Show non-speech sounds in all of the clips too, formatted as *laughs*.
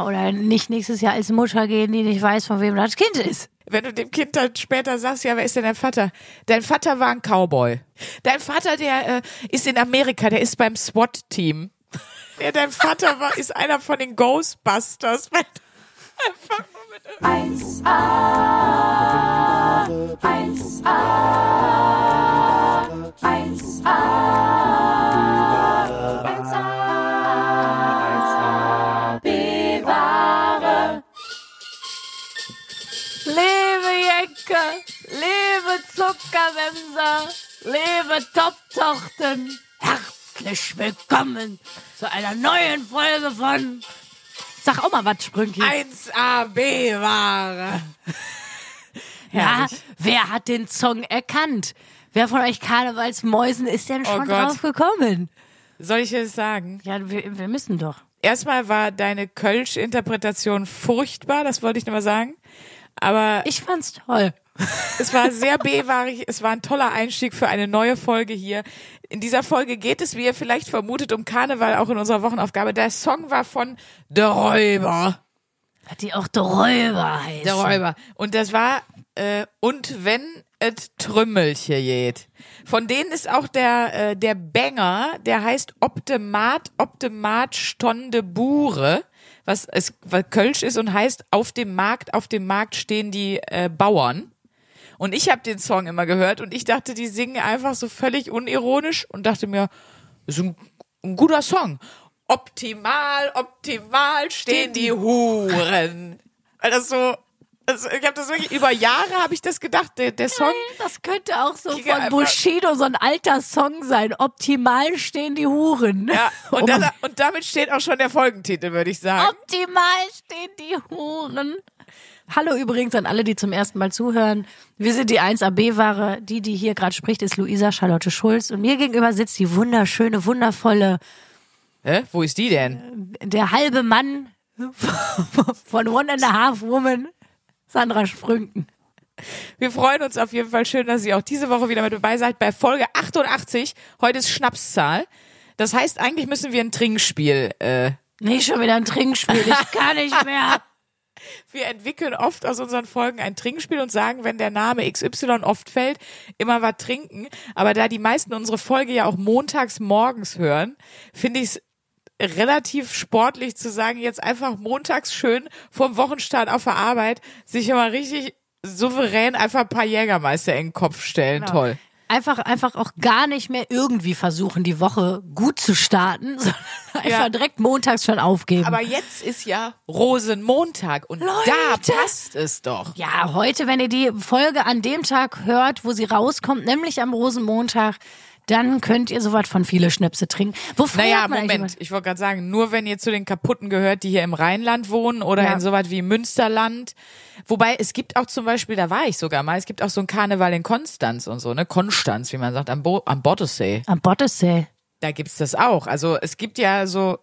Ja, oder nicht nächstes Jahr als Mutter gehen, die nicht weiß, von wem das Kind ist. Wenn du dem Kind dann später sagst, ja, wer ist denn dein Vater? Dein Vater war ein Cowboy. Dein Vater, der äh, ist in Amerika, der ist beim SWAT-Team. *laughs* Ja, dein Vater war, ist einer von den Ghostbusters. *laughs* Einfach nur mit 1a, 1a, 1a, Jenke, lebe Zuckerwemser, lebe Top-Tochten. Herzlich willkommen zu einer neuen Folge von... Sag auch mal was, Sprünki. 1AB-Ware. *laughs* Ja, wer hat den Song erkannt? Wer von euch Karnevalsmäusen ist denn schon Oh drauf gekommen? Soll ich es sagen? Ja, wir, wir müssen doch. Erstmal war deine Kölsch-Interpretation furchtbar, das wollte ich nur mal sagen. Aber Ich fand's toll. Es war sehr B-wahrig, es war ein toller Einstieg für eine neue Folge hier. In dieser Folge geht es, wie ihr vielleicht vermutet, um Karneval, auch in unserer Wochenaufgabe. Der Song war von The Räuber. Hat die auch der Räuber heißt. Der Räuber. Und das war, äh, und wenn et Trümmelche geht. Von denen ist auch der, äh, der Banger, der heißt Optemat, Optemat Stonde Bure, was, es, was Kölsch ist und heißt, auf dem Markt, auf dem Markt stehen die äh, Bauern. Und ich habe den Song immer gehört und ich dachte, die singen einfach so völlig unironisch und dachte mir, das ist ein, ein guter Song. Optimal, optimal stehen die Huren. *laughs* Weil das so, also ich habe das wirklich über Jahre habe ich das gedacht, der, der Song. Das könnte auch so von Bushido so ein alter Song sein. Optimal stehen die Huren. Ja, *laughs* und, Oh Mann. und damit steht auch schon der Folgentitel, würde ich sagen. Optimal stehen die Huren. Hallo übrigens an alle, die zum ersten Mal zuhören. Wir sind die 1AB-Ware. Die, die hier gerade spricht, ist Luisa Charlotte Schulz. Und mir gegenüber sitzt die wunderschöne, wundervolle, Hä? Wo ist die denn? der halbe Mann von One and a Half Woman, Sandra Sprünken. Wir freuen uns auf jeden Fall schön, dass ihr auch diese Woche wieder mit dabei seid bei Folge 88. Heute ist Schnapszahl. Das heißt, eigentlich müssen wir ein Trinkspiel. Äh, Nee, schon wieder ein Trinkspiel. Ich kann nicht mehr. *laughs* wir entwickeln oft aus unseren Folgen ein Trinkspiel und sagen, wenn der Name XY oft fällt, immer was trinken. Aber da die meisten unsere Folge ja auch montags morgens hören, finde ich es relativ sportlich zu sagen, jetzt einfach montags schön vorm Wochenstart auf der Arbeit sich immer richtig souverän einfach ein paar Jägermeister in den Kopf stellen. Genau. Toll. Einfach, einfach auch gar nicht mehr irgendwie versuchen, die Woche gut zu starten, *laughs* sondern einfach Ja. direkt montags schon aufgeben. Aber jetzt ist ja Rosenmontag und Leute! da passt es doch. Ja, heute, wenn ihr die Folge an dem Tag hört, wo sie rauskommt, nämlich am Rosenmontag, dann könnt ihr sowas von viele Schnäpse trinken. Wo feiert Naja, Moment, ich wollte gerade sagen, nur wenn ihr zu den Kaputten gehört, die hier im Rheinland wohnen oder Ja. in sowas wie Münsterland. Wobei, es gibt auch zum Beispiel, da war ich sogar mal, es gibt auch so einen Karneval in Konstanz und so, ne? Konstanz, wie man sagt, am, Bo am Bottessee. Am Bottessee. Da gibt's das auch. Also es gibt ja so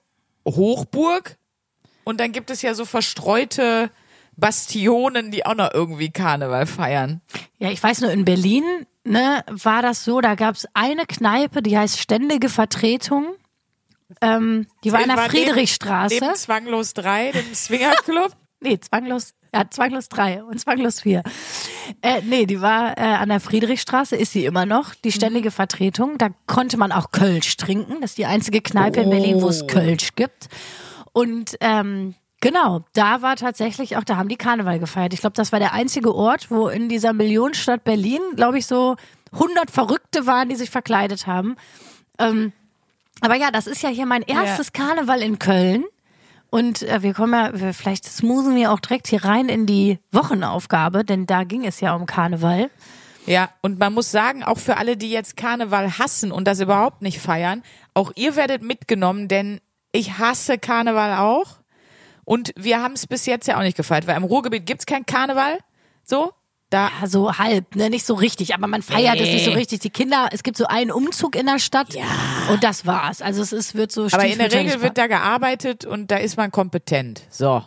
Hochburg und dann gibt es ja so verstreute Bastionen, die auch noch irgendwie Karneval feiern. Ja, ich weiß nur, in Berlin ne, war das so, da gab es eine Kneipe, die heißt Ständige Vertretung. Ähm, die war in der War neben- Friedrichstraße. Neben Zwanglos 3, dem Swingerclub. *laughs* Nee, zwanglos, ja, zwanglos drei und zwanglos vier. Äh, nee, die war äh, an der Friedrichstraße, ist sie immer noch, die ständige Vertretung. Da konnte man auch Kölsch trinken. Das ist die einzige Kneipe in Berlin, wo es Kölsch gibt. Und ähm, genau, da war tatsächlich auch, da haben die Karneval gefeiert. Ich glaube, das war der einzige Ort, wo in dieser Millionenstadt Berlin, glaube ich, so 100 Verrückte waren, die sich verkleidet haben. Ähm, aber ja, das ist ja hier mein erstes Karneval in Köln. Und äh, wir kommen ja, wir, vielleicht smoothen wir auch direkt hier rein in die Wochenaufgabe, denn da ging es ja um Karneval. Ja, und man muss sagen, auch für alle, die jetzt Karneval hassen und das überhaupt nicht feiern, auch ihr werdet mitgenommen, denn ich hasse Karneval auch. Und wir haben es bis jetzt ja auch nicht gefeiert, weil im Ruhrgebiet gibt's kein Karneval. So, da Ja, so halb, ne, nicht so richtig, aber man feiert es nicht so Nee. richtig. Die Kinder, es gibt so einen Umzug in der Stadt ja. und das war's. Also es ist, wird so Aber in der Regel wird da gearbeitet und da ist man kompetent. So.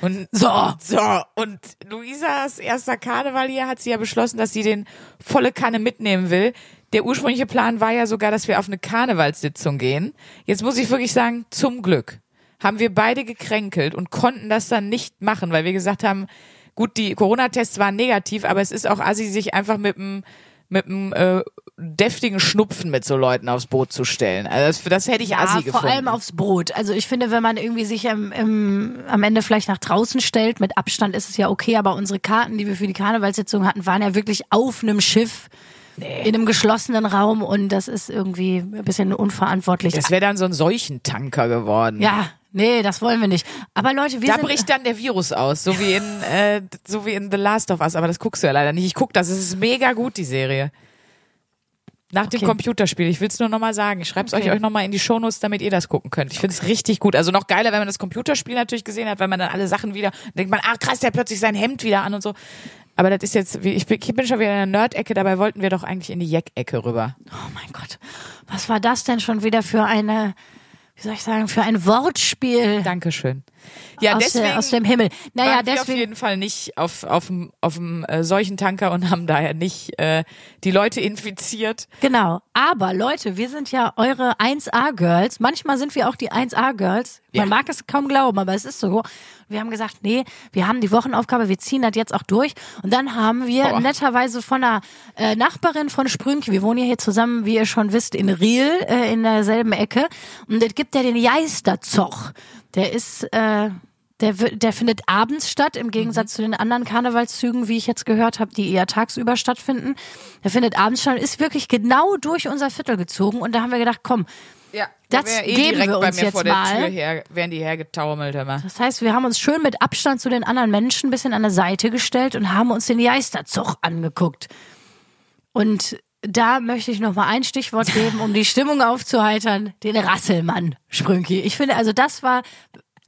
Und So. so und Luisas erster Karneval hier hat sie ja beschlossen, dass sie den volle Kanne mitnehmen will. Der ursprüngliche Plan war ja sogar, dass wir auf eine Karnevalssitzung gehen. Jetzt muss ich wirklich sagen, zum Glück haben wir beide gekränkelt und konnten das dann nicht machen, weil wir gesagt haben, gut, die Corona-Tests waren negativ, aber es ist auch assi, sich einfach mit einem mit einem äh, deftigen Schnupfen mit so Leuten aufs Boot zu stellen. Also das, das hätte ich Ja, assi vor gefunden. allem aufs Brot. Also ich finde, wenn man irgendwie sich im, im, am Ende vielleicht nach draußen stellt, mit Abstand ist es ja okay, aber unsere Karten, die wir für die Karnevalssitzung hatten, waren ja wirklich auf einem Schiff. In einem geschlossenen Raum und das ist irgendwie ein bisschen unverantwortlich. das wäre dann so ein Seuchentanker geworden. ja, nee, das wollen wir nicht. Aber Leute, wir Da sind bricht dann der Virus aus, so wie in *laughs* äh, so wie in The Last of Us, aber das guckst du ja leider nicht. Ich guck das, es ist mega gut die Serie. Nach dem Okay. Computerspiel. Ich will es nur nochmal sagen. Ich schreibe es Okay. euch, euch nochmal in die Shownotes, damit ihr das gucken könnt. Ich finde es richtig gut. Also noch geiler, wenn man das Computerspiel natürlich gesehen hat, weil man dann alle Sachen wieder denkt man, ah krass, der hat plötzlich sein Hemd wieder an und so. Aber das ist jetzt, wie- ich bin, ich bin schon wieder in der Nerd-Ecke, dabei wollten wir doch eigentlich in die Jack-Ecke rüber. Oh mein Gott, was war das denn schon wieder für eine, wie soll ich sagen, für ein Wortspiel Dankeschön. Ja, aus, deswegen aus dem Himmel? Naja, waren wir auf deswegen. jeden Fall nicht auf, auf dem, auf dem äh, Seuchentanker und haben daher nicht äh, die Leute infiziert. Genau. Aber Leute, wir sind ja eure 1A-Girls. Manchmal sind wir auch die 1A-Girls. Man Ja. mag es kaum glauben, aber es ist so. Wir haben gesagt, nee, wir haben die Wochenaufgabe, wir ziehen das jetzt auch durch. Und dann haben wir Boah. netterweise von einer äh, Nachbarin von Sprünke, wir wohnen ja hier zusammen, wie ihr schon wisst, in Riel, äh, in derselben Ecke. Und es gibt ja den Jeisterzoch. Der ist, äh, der, der findet abends statt, im Gegensatz zu den anderen Karnevalszügen, wie ich jetzt gehört habe, die eher tagsüber stattfinden. Der findet abends statt und ist wirklich genau durch unser Viertel gezogen. Und da haben wir gedacht, komm, Ja, Das eh geben wir bei uns mir jetzt vor der mal. Tür her, wären die hergetaumelt immer. das heißt, wir haben uns schön mit Abstand zu den anderen Menschen ein bisschen an der Seite gestellt und haben uns den Jeisterzug angeguckt. Und da möchte ich noch mal ein Stichwort geben, um die Stimmung aufzuheitern. Den Rasselmann, Sprünki. Ich finde, also das war,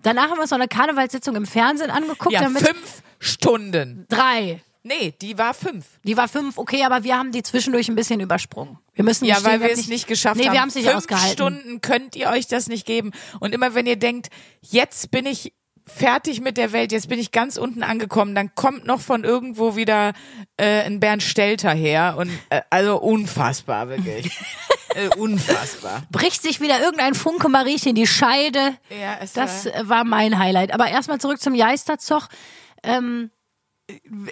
danach haben wir uns noch eine Karnevalssitzung im Fernsehen angeguckt. Ja, damit fünf Stunden. drei. Nee, die war fünf. Die war fünf, okay, aber wir haben die zwischendurch ein bisschen übersprungen. Wir müssen Ja, weil wir es nicht geschafft nee, haben. wir haben es nicht Fünf ausgehalten. Stunden könnt ihr euch das nicht geben. Und immer wenn ihr denkt, jetzt bin ich fertig mit der Welt, jetzt bin ich ganz unten angekommen, dann kommt noch von irgendwo wieder äh, ein Bernd Stelter her. Und äh, also unfassbar, wirklich. *laughs* äh, unfassbar. Bricht sich wieder irgendein Funke Mariechen in die Scheide. Ja, es Das war, äh, war mein Highlight. Aber erstmal zurück zum Jeisterzoch. Ähm,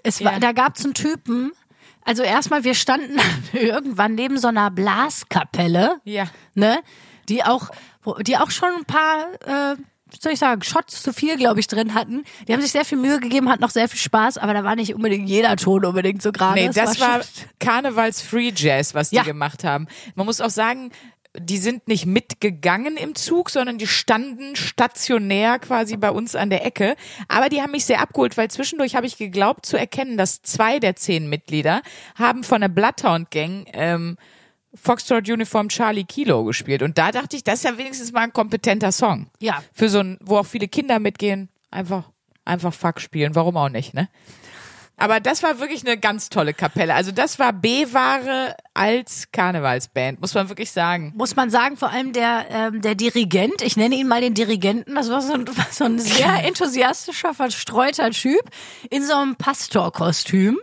es war, Ja. Da gab's einen Typen. Also erstmal, wir standen *laughs* irgendwann neben so einer Blaskapelle, ja. ne, die auch, die auch schon ein paar, äh, soll ich sagen, Shots zu viel, glaube ich, drin hatten. Die haben sich sehr viel Mühe gegeben, hatten noch sehr viel Spaß, aber da war nicht unbedingt jeder Ton unbedingt so gerade. Nee, Es das war schon- Karnevals-Free Jazz, was die Ja. gemacht haben. Man muss auch sagen, die sind nicht mitgegangen im Zug, sondern die standen stationär quasi bei uns an der Ecke. Aber die haben mich sehr abgeholt, weil zwischendurch habe ich geglaubt zu erkennen, dass zwei der zehn Mitglieder haben von der Bloodhound Gang ähm, Foxtrot Uniform Charlie Kilo gespielt. Und da dachte ich, das ist ja wenigstens mal ein kompetenter Song. Ja. Für so ein, wo auch viele Kinder mitgehen, einfach, einfach Fuck spielen. Warum auch nicht, ne? Aber das war wirklich eine ganz tolle Kapelle. Also das war B-Ware als Karnevalsband, muss man wirklich sagen. muss man sagen, vor allem der, ähm, der Dirigent, ich nenne ihn mal den Dirigenten, das war so ein, *laughs* war so ein sehr *laughs* enthusiastischer, verstreuter Typ in so einem Pastorkostüm.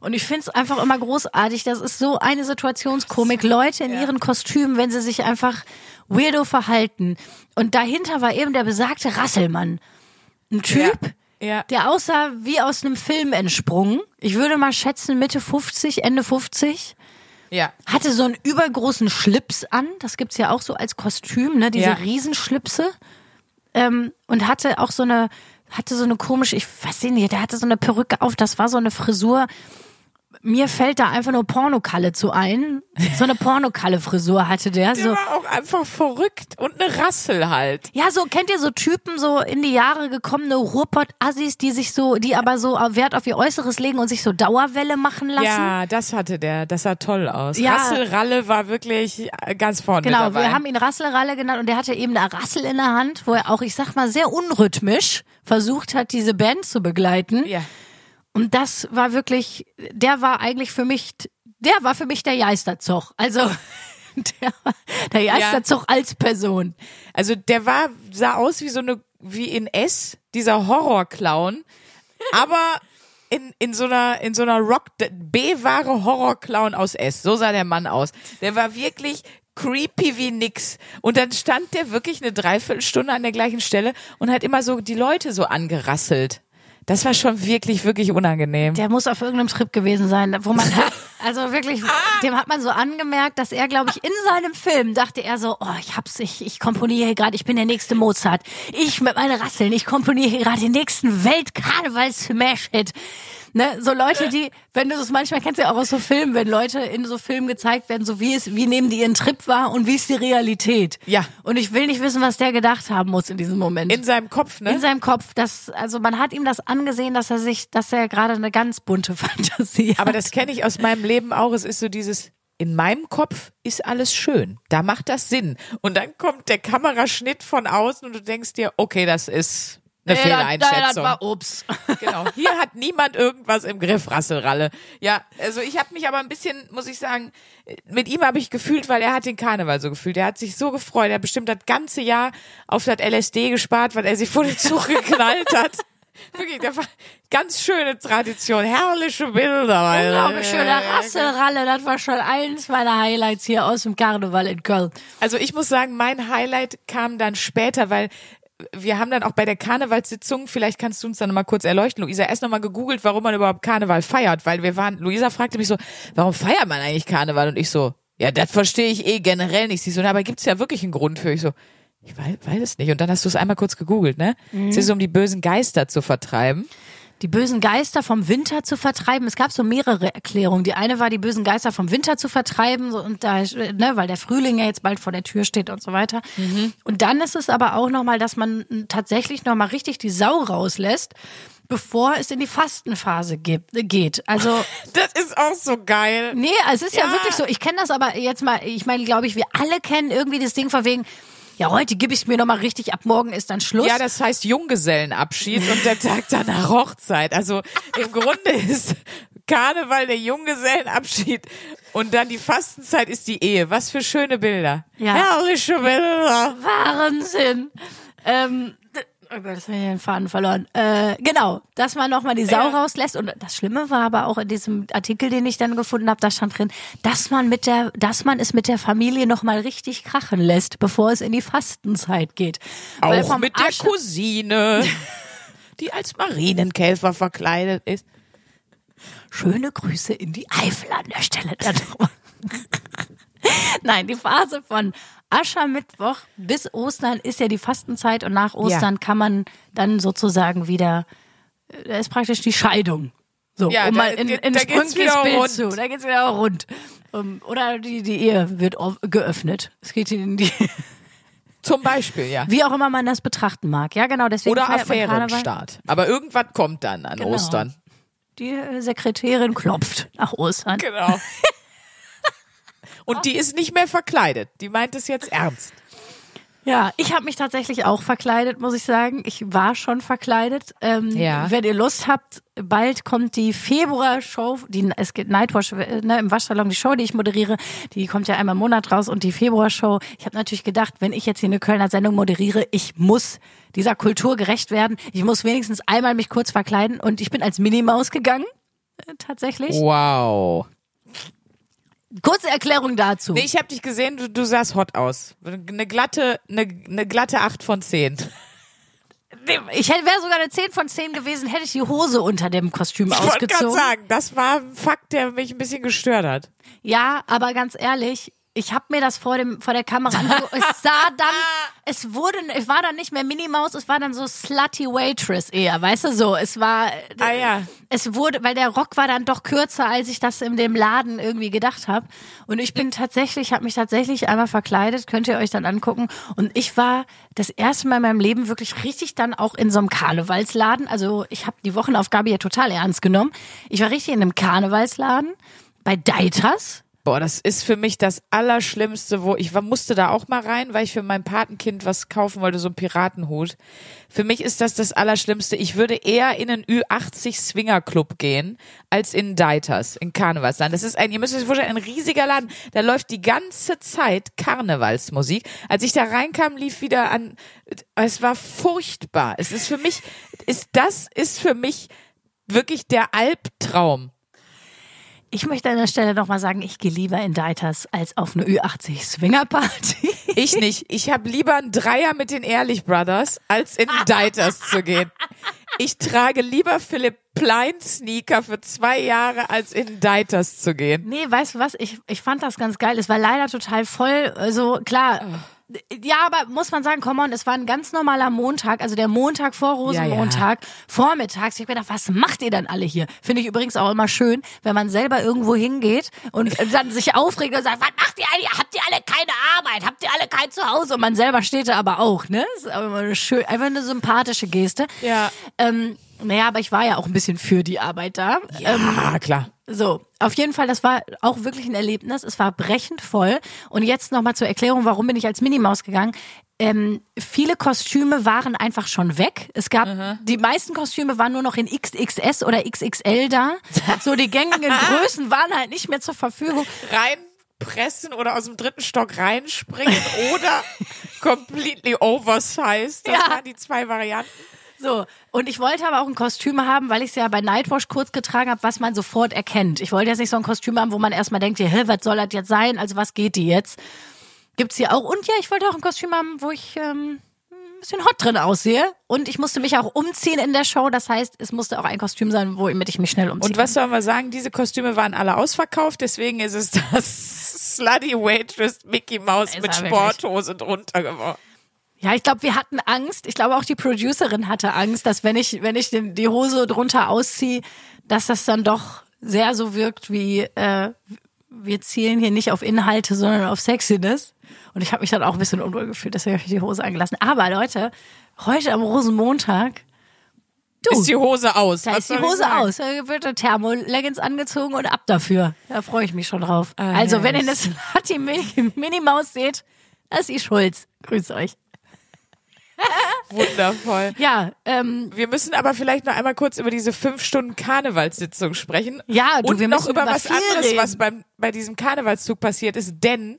Und ich finde es einfach immer großartig. Das ist so eine Situationskomik. Leute in ihren Kostümen, wenn sie sich einfach weirdo verhalten. Und dahinter war eben der besagte Rasselmann. Ein Typ, Ja. der aussah wie aus einem Film entsprungen. Ich würde mal schätzen Mitte 50, Ende 50 Ja. hatte so einen übergroßen Schlips an, das gibt's ja auch so als Kostüm, ne, diese Ja. Riesenschlipse. Ähm, und hatte auch so eine, hatte so eine komische, ich weiß nicht, der hatte so eine Perücke auf, das war so eine Frisur. Mir fällt da einfach nur Pornokalle zu ein. So eine Pornokalle-Frisur hatte der. Der So, war auch einfach verrückt und eine Rassel halt. ja, so kennt ihr so Typen, so in die Jahre gekommene Ruhrpott-Assis, die sich so, die aber so Wert auf ihr Äußeres legen und sich so Dauerwelle machen lassen? Ja, das hatte der. Das sah toll aus. Ja. Rassel Ralle war wirklich äh, ganz vorne Genau, dabei. wir haben ihn Rasselralle genannt und der hatte eben eine Rassel in der Hand, wo er auch, ich sag mal, sehr unrhythmisch versucht hat, diese Band zu begleiten. ja. Und das war wirklich, der war eigentlich für mich, der war für mich der Jeisterzog. Also *laughs* der, der Jeisterzog als Person. Also der war, sah aus wie so eine, wie in S, dieser Horrorclown, aber in, in so einer, in so einer Rock, B-Ware Horrorclown aus S. So sah der Mann aus. Der war wirklich creepy wie nix. Und dann stand der wirklich eine Dreiviertelstunde an der gleichen Stelle und hat immer so die Leute so angerasselt. Das war schon wirklich, wirklich unangenehm. Der muss auf irgendeinem Trip gewesen sein, wo man *laughs* hat, also wirklich, dem hat man so angemerkt, dass er, glaube ich, in seinem Film dachte er so, oh, ich hab's, ich, ich komponiere hier gerade, ich bin der nächste Mozart. Ich mit meinen Rasseln, ich komponiere hier gerade den nächsten Weltkarneval-Smash-Hit. Ne, so Leute, die, wenn du das manchmal kennst du ja auch aus so Filmen, wenn Leute in so Filmen gezeigt werden, so wie es, wie nehmen die ihren Trip wahr und wie ist die Realität. Ja. Und ich will nicht wissen, was der gedacht haben muss in diesem Moment. In seinem Kopf, ne? in seinem Kopf, das, also man hat ihm das angesehen, dass er sich, dass er gerade eine ganz bunte *laughs* Fantasie hat. Aber das kenne ich aus meinem Leben auch. Es ist so dieses, in meinem Kopf ist alles schön. Da macht das Sinn. Und dann kommt der Kameraschnitt von außen und du denkst dir, okay, das ist eine Nee, Fehleinschätzung. Das war Ups. *laughs* Genau. Hier hat niemand irgendwas im Griff, Rasselralle. Ja, also ich habe mich aber ein bisschen, muss ich sagen, mit ihm habe ich gefühlt, weil er hat den Karneval so gefühlt. Er hat sich so gefreut. Er hat bestimmt das ganze Jahr auf das LSD gespart, weil er sich vor den Zug *laughs* geknallt hat. Wirklich, das war ganz schöne Tradition. Herrliche Bilder. Unglaublich schöner Rasselralle, das war schon eins meiner Highlights hier aus dem Karneval in Köln. Also ich muss sagen, mein Highlight kam dann später, weil wir haben dann auch bei der Karnevalssitzung, vielleicht kannst du uns dann mal kurz erleuchten, Luisa, erst noch mal gegoogelt, warum man überhaupt Karneval feiert, weil wir waren, Luisa fragte mich so, warum feiert man eigentlich Karneval? Und ich so, ja, das verstehe ich eh generell nicht. Sie so, na, aber gibt's ja wirklich einen Grund für? Ich so, ich weiß, weiß es nicht. Und dann hast du es einmal kurz gegoogelt, ne? Es ist um die bösen Geister zu vertreiben. Die bösen Geister vom Winter zu vertreiben. Es gab so mehrere Erklärungen. Die eine war, die bösen Geister vom Winter zu vertreiben, so, und da, ne, weil der Frühling ja jetzt bald vor der Tür steht und so weiter. Und dann ist es aber auch nochmal, dass man tatsächlich nochmal richtig die Sau rauslässt, bevor es in die Fastenphase gibt, geht. Also, *laughs* Das ist auch so geil. nee, es ist ja, Ja. wirklich so. Ich kenne das aber jetzt mal, ich meine, glaube ich, wir alle kennen irgendwie das Ding von wegen, ja, heute gebe ich es mir nochmal richtig, ab morgen ist dann Schluss. Ja, das heißt Junggesellenabschied und der Tag *laughs* danach Hochzeit. Also im Grunde *laughs* ist Karneval der Junggesellenabschied und dann die Fastenzeit ist die Ehe. Was für schöne Bilder. Ja. Herrliche Bilder. Wahnsinn. Ähm, oh Gott, jetzt habe ich den Faden verloren. Äh, genau, dass man nochmal die Sau rauslässt. Und das Schlimme war aber auch in diesem Artikel, den ich dann gefunden habe, da stand drin, dass man mit der, dass man es mit der Familie nochmal richtig krachen lässt, bevor es in die Fastenzeit geht. Auch mit der Asche- Cousine, *laughs* die als Marienkäfer verkleidet ist. Schöne Grüße in die Eifel an der Stelle. *laughs* Nein, die Phase von Aschermittwoch bis Ostern ist ja die Fastenzeit und nach Ostern kann man dann sozusagen wieder, äh, da ist praktisch die Scheidung. So, Ja, um da mal in, geht- in da geht's wieder Bild rund. zu. Da geht's wieder rund. Um, oder die, die Ehe wird geöffnet. Es geht in die, *laughs* Zum Beispiel, ja. wie auch immer man das betrachten mag. Ja, genau, deswegen Oder. Affärenstart. Aber irgendwas kommt dann an Genau. Ostern. Die äh, Sekretärin klopft nach Ostern. Genau. *laughs* Und die ist nicht mehr verkleidet. Die meint es jetzt ernst. Ja, ich habe mich tatsächlich auch verkleidet, muss ich sagen. Ich war schon verkleidet. Ähm, Ja. Wenn ihr Lust habt, bald kommt die Februar-Show, die, es geht Nightwash äh, ne, im Waschsalon, die Show, die ich moderiere, die kommt ja einmal im Monat raus und die Februar-Show. Ich habe natürlich gedacht, wenn ich jetzt hier eine Kölner Sendung moderiere, ich muss dieser Kultur gerecht werden. Ich muss wenigstens einmal mich kurz verkleiden und ich bin als Minimaus gegangen. äh, Tatsächlich. Wow. Kurze Erklärung dazu. Nee, ich habe dich gesehen, du, du sahst hot aus. Eine glatte, eine, eine glatte 8 von 10. Ich hätte wäre sogar eine 10 von 10 gewesen, hätte ich die Hose unter dem Kostüm Ich wollte gerade ausgezogen. sagen, das war ein Fakt, der mich ein bisschen gestört hat. Ja, aber ganz ehrlich, ich habe mir das vor dem vor der Kamera angeguckt. Es *laughs* sah dann, es wurde, es war dann nicht mehr Minimaus, es war dann so slutty Waitress eher, weißt du so. Es war, Ah ja. es wurde, weil der Rock war dann doch kürzer, als ich das in dem Laden irgendwie gedacht habe. Und ich bin tatsächlich, habe mich tatsächlich einmal verkleidet, könnt ihr euch dann angucken. Und ich war das erste Mal in meinem Leben wirklich richtig dann auch in so einem Karnevalsladen. Also ich habe die Wochenaufgabe ja total ernst genommen. Ich war richtig in einem Karnevalsladen bei Deitas. Boah, das ist für mich das Allerschlimmste, wo ich musste da auch mal rein, weil ich für mein Patenkind was kaufen wollte, so einen Piratenhut. Für mich ist das das Allerschlimmste. Ich würde eher in einen Ü80 Swingerclub gehen, als in Deiters, in Karnevalsland. Das ist ein, ihr müsst euch vorstellen, ein riesiger Laden. Da läuft die ganze Zeit Karnevalsmusik. Als ich da reinkam, lief wieder an, es war furchtbar. Es ist für mich, ist, das ist für mich wirklich der Albtraum. Ich möchte an der Stelle nochmal sagen, ich gehe lieber in Deiters als auf eine Ü80 Swingerparty. Ich nicht. Ich habe lieber einen Dreier mit den Ehrlich Brothers, als in Deiters zu gehen. Ich trage lieber Philipp Plein Sneaker für zwei Jahre, als in Deiters zu gehen. Nee, weißt du was? Ich, ich fand das ganz geil. Es war leider total voll. Also klar. Ja, aber muss man sagen, komm on, es war ein ganz normaler Montag, also der Montag vor Rosenmontag, vormittags. Ich hab gedacht, was macht ihr denn alle hier? Finde ich übrigens auch immer schön, wenn man selber irgendwo hingeht und *laughs* dann sich aufregt und sagt, was macht ihr alle? Habt ihr alle keine Arbeit? Habt ihr alle kein Zuhause? Und man selber steht da aber auch, ne? Das ist aber immer eine schön, einfach eine sympathische Geste. Ja. Ähm, naja, aber ich war ja auch ein bisschen für die Arbeit da. Ähm, Ah, klar. so, auf jeden Fall, das war auch wirklich ein Erlebnis. Es war brechend voll. Und jetzt nochmal zur Erklärung, warum bin ich als Minimaus gegangen. Ähm, viele Kostüme waren einfach schon weg. Es gab, die meisten Kostüme waren nur noch in XXS oder XXL da. *laughs* So, die gängigen Größen waren halt nicht mehr zur Verfügung. Reinpressen oder aus dem dritten Stock reinspringen oder *laughs* completely oversized. Das Ja. waren die zwei Varianten. So, und ich wollte aber auch ein Kostüm haben, weil ich es ja bei Nightwash kurz getragen habe, was man sofort erkennt. Ich wollte jetzt nicht so ein Kostüm haben, wo man erstmal denkt, hä, was soll das jetzt sein? Also was geht die jetzt? Gibt's hier auch. Und ja, ich wollte auch ein Kostüm haben, wo ich ähm, ein bisschen hot drin aussehe. Und ich musste mich auch umziehen in der Show. Das heißt, es musste auch ein Kostüm sein, womit ich mich schnell umziehe. Und was sollen wir sagen? Diese Kostüme waren alle ausverkauft, deswegen ist es *laughs* das Slutty Waitress Mickey Mouse Ist mit wirklich. Sporthose drunter geworden. Ja, ich glaube, wir hatten Angst. Ich glaube, auch die Producerin hatte Angst, dass wenn ich, wenn ich den, die Hose drunter ausziehe, dass das dann doch sehr so wirkt wie, äh, wir zielen hier nicht auf Inhalte, sondern auf Sexiness. Und ich habe mich dann auch ein bisschen unwohl gefühlt, deswegen habe ich die Hose angelassen. Aber Leute, heute am Rosenmontag, du, Ist die Hose aus. da Was ist die Hose aus. Da wird der Thermo-Leggings angezogen und ab dafür. Da freue ich mich schon drauf. also, wenn ihr eine Slutty Mini- Minimaus seht, das ist die Schulz. Grüß euch. *laughs* Wundervoll. Ja, ähm, Wir müssen aber vielleicht noch einmal kurz über diese fünf Stunden Karnevalssitzung sprechen. Ja, du, und wir noch müssen über, über was anderes, reden. was beim, bei diesem Karnevalszug passiert ist, denn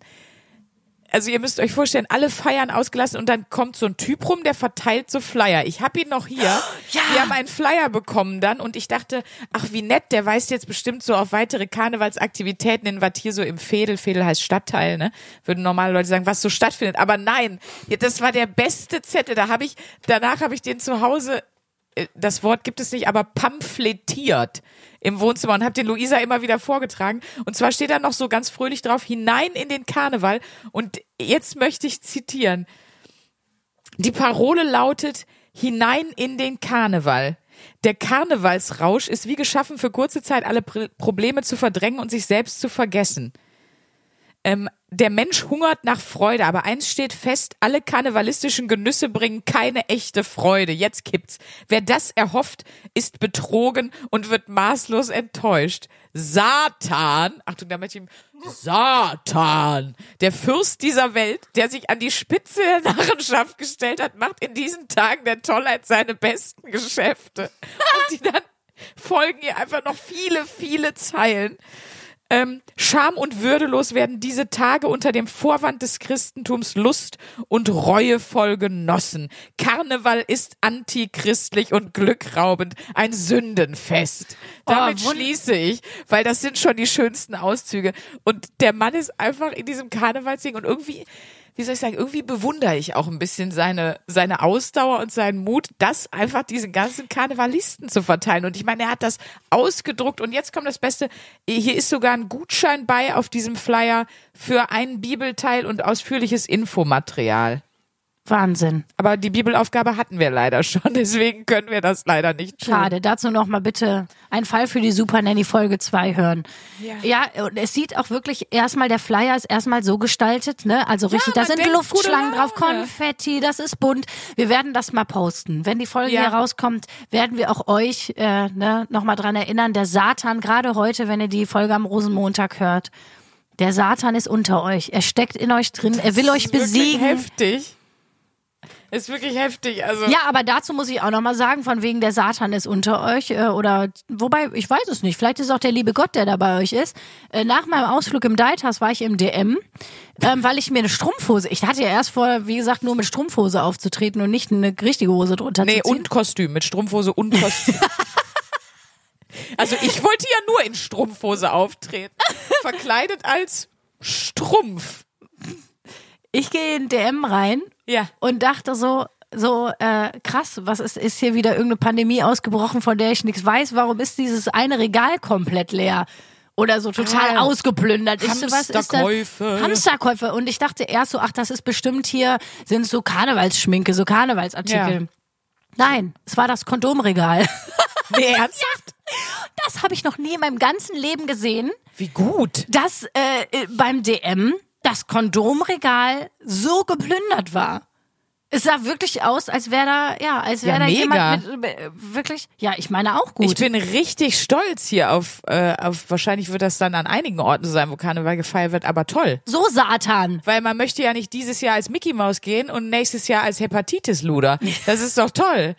also ihr müsst euch vorstellen, alle feiern ausgelassen und dann kommt so ein Typ rum, der verteilt so Flyer. Ich habe ihn noch hier. *gasps* Ja. Wir haben einen Flyer bekommen dann und ich dachte, ach wie nett, der weist jetzt bestimmt so auf weitere Karnevalsaktivitäten in was hier so im Fädel, Fädel heißt Stadtteil, ne? Würden normale Leute sagen, was so stattfindet. Aber nein, das war der beste Zettel. Da habe ich, danach habe ich den zu Hause äh, das Wort gibt es nicht, aber pamphletiert im Wohnzimmer und habe den Luisa immer wieder vorgetragen. Und zwar steht da noch so ganz fröhlich drauf, hinein in den Karneval. Und jetzt möchte ich zitieren. Die Parole lautet, hinein in den Karneval. Der Karnevalsrausch ist wie geschaffen, für kurze Zeit alle Pr Probleme zu verdrängen und sich selbst zu vergessen. Ähm, der Mensch hungert nach Freude, aber eins steht fest, alle karnevalistischen Genüsse bringen keine echte Freude. Jetzt kippt's. Wer das erhofft, ist betrogen und wird maßlos enttäuscht. Satan, Achtung, da möchte ich Satan, der Fürst dieser Welt, der sich an die Spitze der Narrenschaft gestellt hat, macht in diesen Tagen der Tollheit seine besten Geschäfte. Und die dann folgen ihr einfach noch viele, viele Zeilen. Ähm, Scham und würdelos werden diese Tage unter dem Vorwand des Christentums Lust und reuevoll genossen. Karneval ist antichristlich und glückraubend, ein Sündenfest. Damit wund- schließe ich, weil das sind schon die schönsten Auszüge. Und der Mann ist einfach in diesem Karnevalsding und irgendwie, wie soll ich sagen, irgendwie bewundere ich auch ein bisschen seine, seine Ausdauer und seinen Mut, das einfach diesen ganzen Karnevalisten zu verteilen. Und ich meine, er hat das ausgedruckt und jetzt kommt das Beste. Hier ist sogar ein Gutschein bei auf diesem Flyer für einen Bibelteil und ausführliches Infomaterial. Wahnsinn. Aber die Bibelaufgabe hatten wir leider schon, *laughs* deswegen können wir das leider nicht tun. Schade. Dazu noch mal bitte ein Fall für die Super Nanny Folge 2 hören. Ja. Ja, und es sieht auch wirklich erstmal, der Flyer ist erstmal so gestaltet, ne? Also richtig, da man sind Luftschlangen drauf. Konfetti, das ist bunt. Wir werden das mal posten. Wenn die Folge Ja. hier rauskommt, werden wir auch euch äh, ne, nochmal dran erinnern. Der Satan, gerade heute, wenn ihr die Folge am Rosenmontag hört, der Satan ist unter euch. Er steckt in euch drin. er will euch besiegen. heftig. Ist wirklich heftig. Also Ja, aber dazu muss ich auch nochmal sagen, von wegen der Satan ist unter euch äh, oder wobei, ich weiß es nicht, vielleicht ist auch der liebe Gott, der da bei euch ist. Äh, nach meinem Ausflug im Deiters war ich im DM, ähm, weil ich mir eine Strumpfhose, ich hatte ja erst vor, wie gesagt, nur mit Strumpfhose aufzutreten und nicht eine richtige Hose drunter Nee, zu ziehen. und Kostüm, mit Strumpfhose und Kostüm. *laughs* Also ich wollte ja nur in Strumpfhose auftreten. Verkleidet als Strumpf. Ich gehe in DM rein Ja. und dachte so, so äh, krass, was ist, ist hier wieder irgendeine Pandemie ausgebrochen, von der ich nichts weiß? Warum ist dieses eine Regal komplett leer? Oder so total Ah, ausgeplündert. Das? Hamsterkäufe. Hamsterkäufe. Und ich dachte erst so, ach, das ist bestimmt hier, sind so Karnevalsschminke, so Karnevalsartikel. Ja. Nein, es war das Kondomregal. *laughs* Nee, ernsthaft? Das habe ich noch nie in meinem ganzen Leben gesehen, Wie gut. dass äh, äh, beim DM das Kondomregal so geplündert war. Es sah wirklich aus, als wäre da, ja, als wäre Ja, da mega. jemand mit, äh, wirklich, ja, ich meine auch gut. Ich bin richtig stolz hier auf, äh, auf, wahrscheinlich wird das dann an einigen Orten so sein, wo Karneval gefeiert wird, aber toll. so Satan. Weil man möchte ja nicht dieses Jahr als Mickey Maus gehen und nächstes Jahr als Hepatitis-Luder. Das ist doch toll.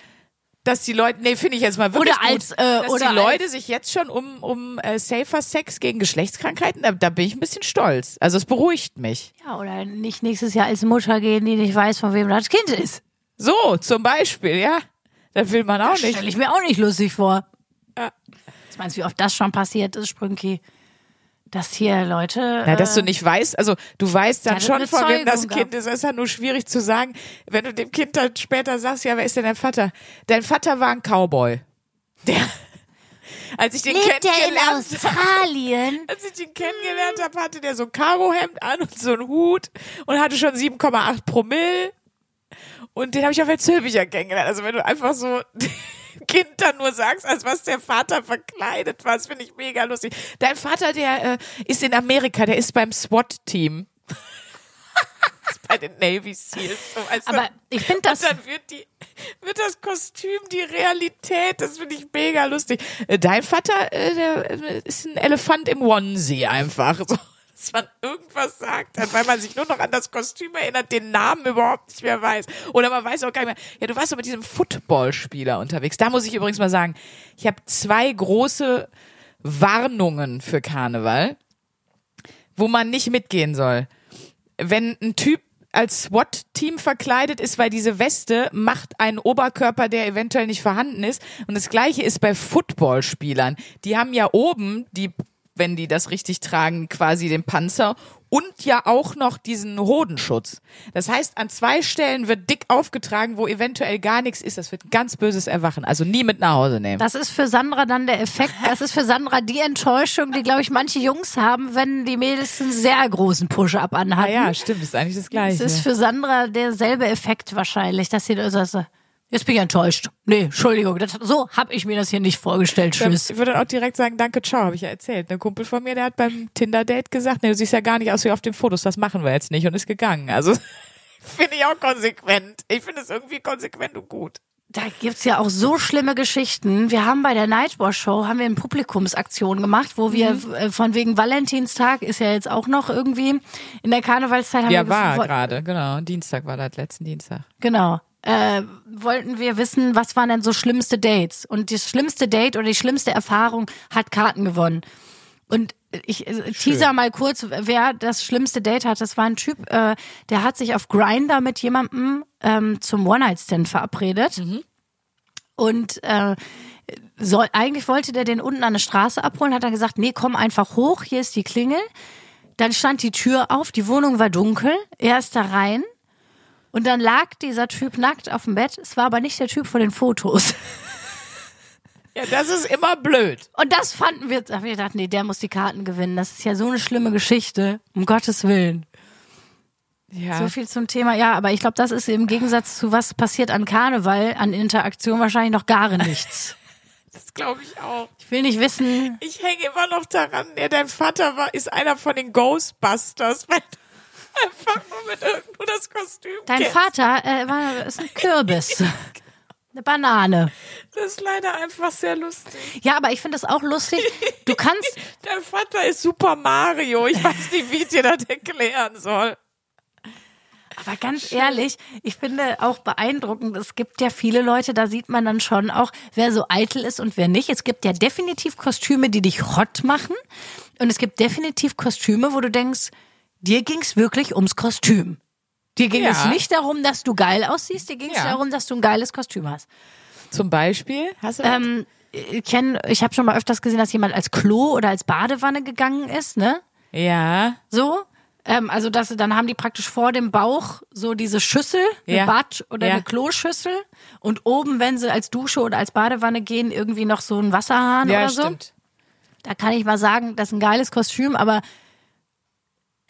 Dass die Leute, nee, finde ich jetzt mal wirklich Oder als, gut, äh, dass oder die Leute sich jetzt schon um, um äh, safer Sex gegen Geschlechtskrankheiten, da, da bin ich ein bisschen stolz. Also es beruhigt mich. Ja, oder nicht nächstes Jahr als Mutter gehen, die nicht weiß, von wem das Kind ist. So, zum Beispiel, ja. Das will man auch nicht. Stelle ich mir auch nicht lustig vor. Ja. Was meinst du, wie oft das schon passiert ist, Sprünki? Dass hier Leute. Ja, dass äh, du nicht weißt, also du weißt dann Ja, schon, von wem das Kind ist. Es ist ja nur schwierig zu sagen, wenn du dem Kind dann später sagst, ja, wer ist denn dein Vater? Dein Vater war ein Cowboy. Der, *laughs* als ich den Lebt der in kennengelernt habe, Australien? *laughs* als ich ihn kennengelernt habe, hatte der so ein Karohemd an und so einen Hut und hatte schon 7,8 Promille. Und den habe ich auf der Zülpicher kennengelernt. Also wenn du einfach so *laughs* Kind dann nur sagst, als was der Vater verkleidet war, das finde ich mega lustig. Dein Vater, der äh, ist in Amerika, der ist beim SWAT-Team. *laughs* ist bei den Navy Seals. So, du? Aber ich finde das. Und dann wird die, wird das Kostüm die Realität. Das finde ich mega lustig. Äh, Dein Vater, äh, der äh, ist ein Elefant im Onesie einfach. So, dass man irgendwas sagt, weil man sich nur noch an das Kostüm erinnert, den Namen überhaupt nicht mehr weiß. Oder man weiß auch gar nicht mehr. Ja, du warst doch mit diesem Footballspieler unterwegs. Da muss ich übrigens mal sagen, ich habe zwei große Warnungen für Karneval, wo man nicht mitgehen soll wenn ein Typ als SWAT-Team verkleidet ist, weil diese Weste macht einen Oberkörper, der eventuell nicht vorhanden ist. Und das gleiche ist bei Footballspielern. Die haben ja oben, die, wenn die das richtig tragen, quasi den Panzer und ja auch noch diesen Hodenschutz. Das heißt, an zwei Stellen wird dick aufgetragen, wo eventuell gar nichts ist. Das wird ein ganz böses Erwachen. Also nie mit nach Hause nehmen. Das ist für Sandra dann der Effekt. Das ist für Sandra die Enttäuschung, die, glaube ich, manche Jungs haben, wenn die Mädels einen sehr großen Push-Up Ah anhatten. ja, stimmt, ist eigentlich das Es Gleiche. ist für Sandra derselbe Effekt wahrscheinlich, dass sie so, so, jetzt bin ich enttäuscht. Nee, Entschuldigung, das, so habe ich mir das hier nicht vorgestellt. Tschüss. Ich würde auch direkt sagen, danke, ciao, habe ich ja erzählt. Ein Kumpel von mir, der hat beim Tinder-Date gesagt, nee, du siehst ja gar nicht aus wie auf den Fotos, das machen wir jetzt nicht und ist gegangen. Also *laughs* finde ich auch konsequent. Ich finde es irgendwie konsequent und gut. Da gibt's ja auch so schlimme Geschichten. Wir haben bei der Nightwatch Show haben wir eine Publikumsaktion gemacht, wo wir Mhm. äh, von wegen Valentinstag ist ja jetzt auch noch irgendwie in der Karnevalszeit haben Ja, wir war gerade, genau. Dienstag war das, letzten Dienstag. Genau. Äh, wollten wir wissen, was waren denn so schlimmste Dates? Und das schlimmste Date oder die schlimmste Erfahrung hat Karten gewonnen. Und ich äh, teaser mal kurz, wer das schlimmste Date hat. Das war ein Typ, äh, der hat sich auf Grinder mit jemandem ähm, zum One-Night-Stand verabredet. Und äh, soll, eigentlich wollte der den unten an der Straße abholen, hat dann gesagt, nee, komm einfach hoch, hier ist die Klingel. Dann stand die Tür auf, die Wohnung war dunkel, er ist da rein und dann lag dieser Typ nackt auf dem Bett. Es war aber nicht der Typ von den Fotos. *laughs* Ja, das ist immer blöd. Und das fanden wir, wir gedacht, nee, der muss die Karten gewinnen. Das ist ja so eine schlimme Geschichte, um Gottes Willen. Ja. So viel zum Thema. Ja, aber ich glaube, das ist im Gegensatz zu was passiert an Karneval, an Interaktion wahrscheinlich noch gar nichts. *laughs* Das glaube ich auch. Ich will nicht wissen, Ich hänge immer noch daran, ja, dein Vater war, ist einer von den Ghostbusters, *laughs* weil einfach nur mit irgend- nur das Kostüm dein kennst. Vater äh, war, ist ein Kürbis. Eine Banane. Das ist leider einfach sehr lustig. Ja, aber ich finde das auch lustig. Du kannst, *laughs* Dein Vater ist Super Mario. Ich weiß nicht, wie ich dir das erklären soll. aber ganz ehrlich, ich finde auch beeindruckend, es gibt ja viele Leute, da sieht man dann schon auch, wer so eitel ist und wer nicht. Es gibt ja definitiv Kostüme, die dich hot machen. Und es gibt definitiv Kostüme, wo du denkst, dir ging's wirklich ums Kostüm. Dir ging Ja. es nicht darum, dass du geil aussiehst, dir ging es Ja. darum, dass du ein geiles Kostüm hast. Zum Beispiel? Hast du? Ähm, ich kenne, ich habe schon mal öfters gesehen, dass jemand als Klo oder als Badewanne gegangen ist, ne? Ja. So. Ähm, also das, dann haben die praktisch vor dem Bauch so diese Schüssel, eine Ja. Bad- oder Ja. eine Kloschüssel und oben, wenn sie als Dusche oder als Badewanne gehen, irgendwie noch so ein Wasserhahn Ja, oder so. stimmt. Da kann ich mal sagen, das ist ein geiles Kostüm, aber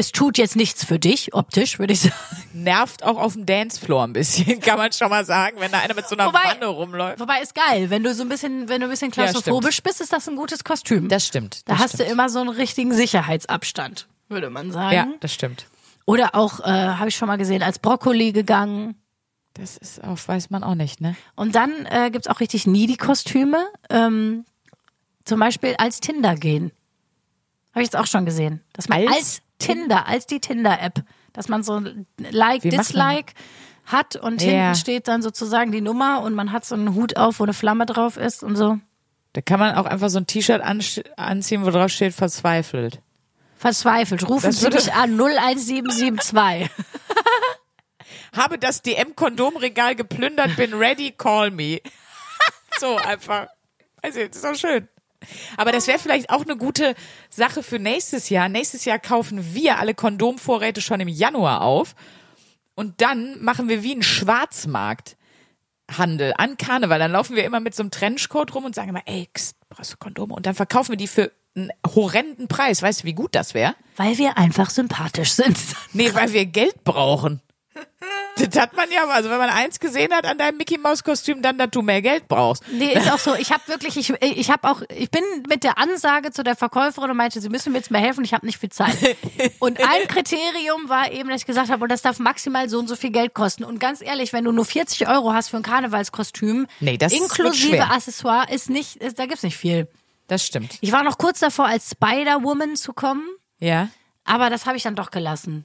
es tut jetzt nichts für dich, optisch, würde ich *laughs* sagen. Nervt auch auf dem Dancefloor ein bisschen, kann man schon mal sagen, wenn da einer mit so einer Wobei- Wanne rumläuft. Wobei ist geil, wenn du so ein bisschen, wenn du ein bisschen klaustrophobisch bist, ist das ein gutes Kostüm. Das stimmt. da das hast stimmt. du immer so einen richtigen Sicherheitsabstand, würde man sagen. Ja, das stimmt. Oder auch, äh, habe ich schon mal gesehen, als Brokkoli gegangen. Das ist auch, weiß man auch nicht, ne? Und dann äh, gibt's auch richtig needy-Kostüme. Ähm, zum Beispiel als Tinder gehen. Habe ich jetzt auch schon gesehen. Dass man als, Als? Tinder, als die Tinder-App, dass man so ein Like, Wie Dislike hat und Ja. hinten steht dann sozusagen die Nummer und man hat so einen Hut auf, wo eine Flamme drauf ist und so. Da kann man auch einfach so ein T-Shirt anziehen, wo drauf steht, verzweifelt. Verzweifelt. Rufen Das Sie mich an 01772. *laughs* Habe das DM-Kondomregal geplündert, bin ready, call me. so einfach. Also, das ist auch schön. Aber das wäre vielleicht auch eine gute Sache für nächstes Jahr. Nächstes Jahr kaufen wir alle Kondomvorräte schon im Januar auf. Und dann machen wir wie einen Schwarzmarkthandel an Karneval. Dann laufen wir immer mit so einem Trenchcoat rum und sagen immer, ey, kst, brauchst du Kondome? Und dann verkaufen wir die für einen horrenden Preis. Weißt du, wie gut das wäre? Weil wir einfach sympathisch sind. Nee, weil wir Geld brauchen. Das hat man ja, also wenn man eins gesehen hat an deinem Mickey Maus Kostüm, dann, dass du mehr Geld brauchst. Nee, ist auch so. Ich habe wirklich, ich, ich habe auch, ich bin mit der Ansage zu der Verkäuferin und meinte, sie müssen mir jetzt mehr helfen, ich habe nicht viel Zeit. *laughs* Und ein Kriterium war eben, dass ich gesagt habe, und das darf maximal so und so viel Geld kosten. Und ganz ehrlich, wenn du nur 40 Euro hast für ein Karnevalskostüm, Nee, das inklusive. Accessoire, ist nicht, ist, da gibt's nicht viel. Das stimmt. Ich war noch kurz davor, als Spider-Woman zu kommen, Ja. aber das habe ich dann doch gelassen.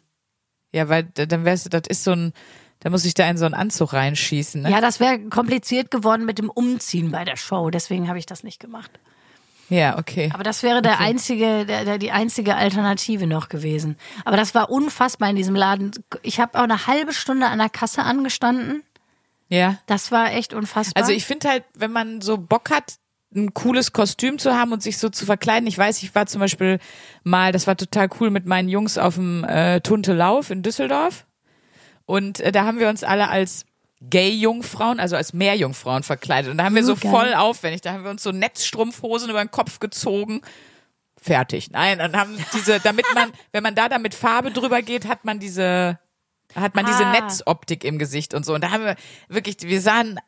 Ja, weil dann wärst du, das ist so ein, da muss ich da in so einen Anzug reinschießen, ne? Ja, das wäre kompliziert geworden mit dem Umziehen bei der Show, deswegen habe ich das nicht gemacht. Ja, okay. Aber das wäre der einzige, der, der, die einzige Alternative noch gewesen. Aber das war unfassbar in diesem Laden. Ich habe auch eine halbe Stunde an der Kasse angestanden. Ja. Das war echt unfassbar. Also ich finde halt, wenn man so Bock hat, ein cooles Kostüm zu haben und sich so zu verkleiden. Ich weiß, ich war zum Beispiel mal, das war total cool mit meinen Jungs auf dem äh, Tunte Lauf in Düsseldorf. Und äh, da haben wir uns alle als Gay-Jungfrauen, also als Meerjungfrauen verkleidet. Und da haben wir so geil. voll aufwendig, da haben wir uns so Netzstrumpfhosen über den Kopf gezogen. Fertig. Nein, dann haben diese, damit man, *laughs* wenn man da dann mit Farbe drüber geht, hat man diese, hat man diese Ah. Netzoptik im Gesicht und so. Und da haben wir wirklich, wir sahen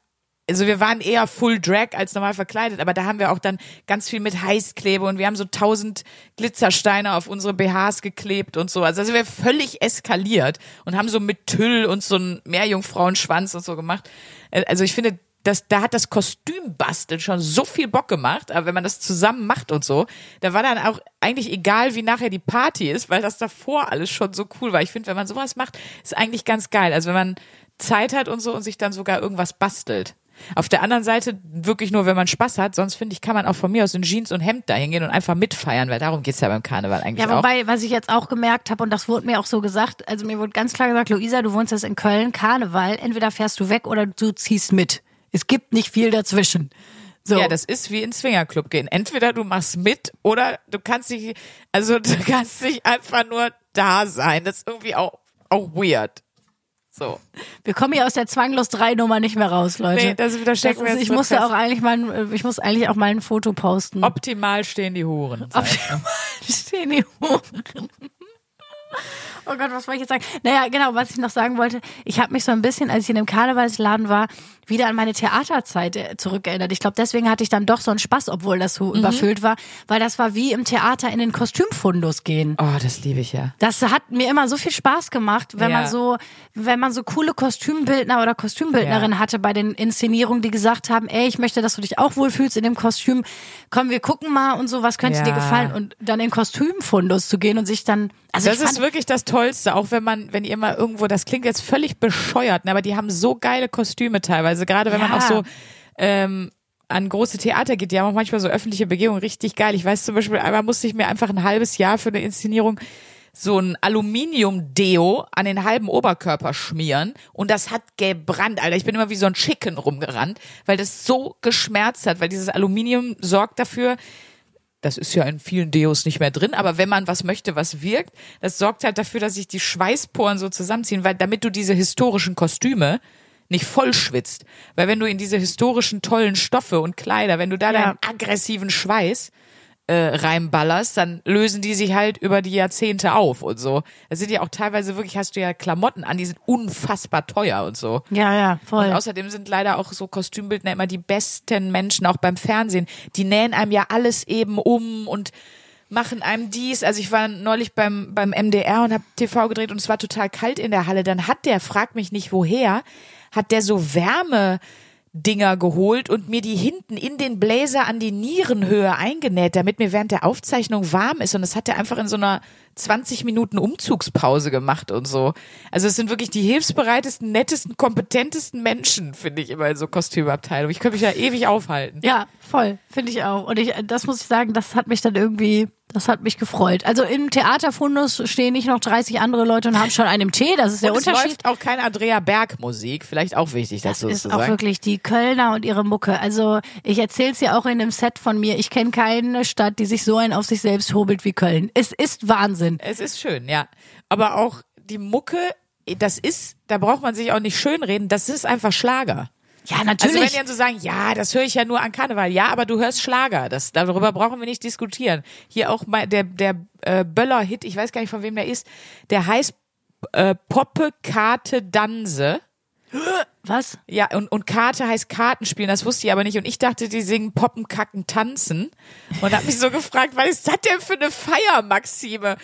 also wir waren eher Full Drag als normal verkleidet, aber da haben wir auch dann ganz viel mit Heißklebe und wir haben so tausend Glitzersteine auf unsere BHs geklebt und so. Also sind wir völlig eskaliert und haben so mit Tüll und so einen Meerjungfrauenschwanz und so gemacht. Äh, Also ich finde, das, da hat das Kostümbasteln schon so viel Bock gemacht, aber wenn man das zusammen macht und so, da war dann auch eigentlich egal, wie nachher die Party ist, weil das davor alles schon so cool war. Ich finde, wenn man sowas macht, ist eigentlich ganz geil. Also wenn man Zeit hat und so und sich dann sogar irgendwas bastelt. Auf der anderen Seite wirklich nur, wenn man Spaß hat. Sonst finde ich, kann man auch von mir aus in Jeans und Hemd dahin gehen und einfach mitfeiern, weil darum geht's ja beim Karneval eigentlich ja, auch. wobei, was ich jetzt auch gemerkt habe, und das wurde mir auch so gesagt, also mir wurde ganz klar gesagt, Luisa, du wohnst jetzt in Köln, Karneval, entweder fährst du weg oder du ziehst mit. Es gibt nicht viel dazwischen. So. Ja, das ist wie in Swingerclub gehen. Entweder du machst mit oder du kannst dich, also du *laughs* kannst nicht einfach nur da sein. Das ist irgendwie auch, auch weird. So. Wir kommen hier aus der Zwanglos 3 Nummer nicht mehr raus, Leute. Nee, das- da stecken wir ist, jetzt ich musste fest. auch eigentlich mal, ein- ich muss eigentlich auch mal ein Foto posten. Optimal stehen die Huren. *laughs* stehen die Huren. Oh Gott, was wollte ich jetzt sagen? Naja, genau, was ich noch sagen wollte, ich habe mich so ein bisschen, als ich in dem Karnevalsladen war, wieder an meine Theaterzeit äh, zurückerinnert. Ich glaube, deswegen hatte ich dann doch so einen Spaß, obwohl das so überfüllt war, weil das war wie im Theater in den Kostümfundus gehen. Oh, das liebe ich ja. Das hat mir immer so viel Spaß gemacht, wenn Ja. man so, wenn man so coole Kostümbildner oder Kostümbildnerin Ja. hatte bei den Inszenierungen, die gesagt haben, ey, ich möchte, dass du dich auch wohlfühlst in dem Kostüm. Komm, wir gucken mal und so, was könnte Ja. dir gefallen? Und dann in den Kostümfundus zu gehen und sich dann, also das ist fand, wirklich das Tollste, auch wenn man, wenn ihr mal irgendwo, das klingt jetzt völlig bescheuert, ne, aber die haben so geile Kostüme teilweise, gerade wenn man Ja. auch so ähm, an große Theater geht, die haben auch manchmal so öffentliche Begehungen richtig geil. Ich weiß zum Beispiel, einmal musste ich mir einfach ein halbes Jahr für eine Inszenierung so ein Aluminium-Deo an den halben Oberkörper schmieren und das hat gebrannt, Alter. Ich bin immer wie so ein Chicken rumgerannt, weil das so geschmerzt hat, weil dieses Aluminium sorgt dafür, das ist ja in vielen Deos nicht mehr drin, aber wenn man was möchte, was wirkt, das sorgt halt dafür, dass sich die Schweißporen so zusammenziehen, weil damit du diese historischen Kostüme nicht voll schwitzt. Weil wenn du in diese historischen tollen Stoffe und Kleider, wenn du da Ja. deinen aggressiven Schweiß äh, reinballerst, dann lösen die sich halt über die Jahrzehnte auf und so. Das sind ja auch teilweise wirklich, hast du ja Klamotten an, die sind unfassbar teuer und so. Ja, ja, voll. Und außerdem sind leider auch so Kostümbildner immer die besten Menschen, auch beim Fernsehen. Die nähen einem ja alles eben um und machen einem dies. Also ich war neulich beim, beim MDR und habe TV gedreht und es war total kalt in der Halle. Dann hat der, frag mich nicht woher, hat der so Wärme Dinger geholt und mir die hinten in den Blazer an die Nierenhöhe eingenäht, damit mir während der Aufzeichnung warm ist. Und das hat er einfach in so einer 20 Minuten Umzugspause gemacht und so. Also es sind wirklich die hilfsbereitesten, nettesten, kompetentesten Menschen, finde ich immer in so Kostümabteilungen. Ich könnte mich ja ewig aufhalten. Ja, voll, finde ich auch. Und ich, das muss ich sagen, das hat mich dann irgendwie, das hat mich gefreut. Also im Theaterfundus stehen nicht noch 30 andere Leute und haben schon einen Tee, das ist der und es Unterschied. läuft auch kein Andrea Berg Musik, vielleicht auch wichtig Das dazu ist zu auch sagen. wirklich die Kölner und ihre Mucke. Also ich erzähle es ja auch in einem Set von mir. Ich kenne keine Stadt, die sich so ein auf sich selbst hobelt wie Köln. Es ist Wahnsinn. Es ist schön, ja. Aber auch die Mucke, das ist, da braucht man sich auch nicht schönreden, das ist einfach Schlager. Ja, Also wenn natürlich. die dann so sagen, ja, das höre ich ja nur an Karneval. Ja, aber du hörst Schlager. Das, darüber brauchen wir nicht diskutieren. Hier auch mal der, der äh, Böller-Hit, ich weiß gar nicht, von wem der ist, der heißt äh, Poppe, Karte, Danse. Was? Ja, und, und Karte heißt Kartenspielen, das wusste ich aber nicht. Und ich dachte, die singen Poppen, Kacken, Tanzen. Und hab mich so *laughs* gefragt, was ist das denn für eine Feiermaxime?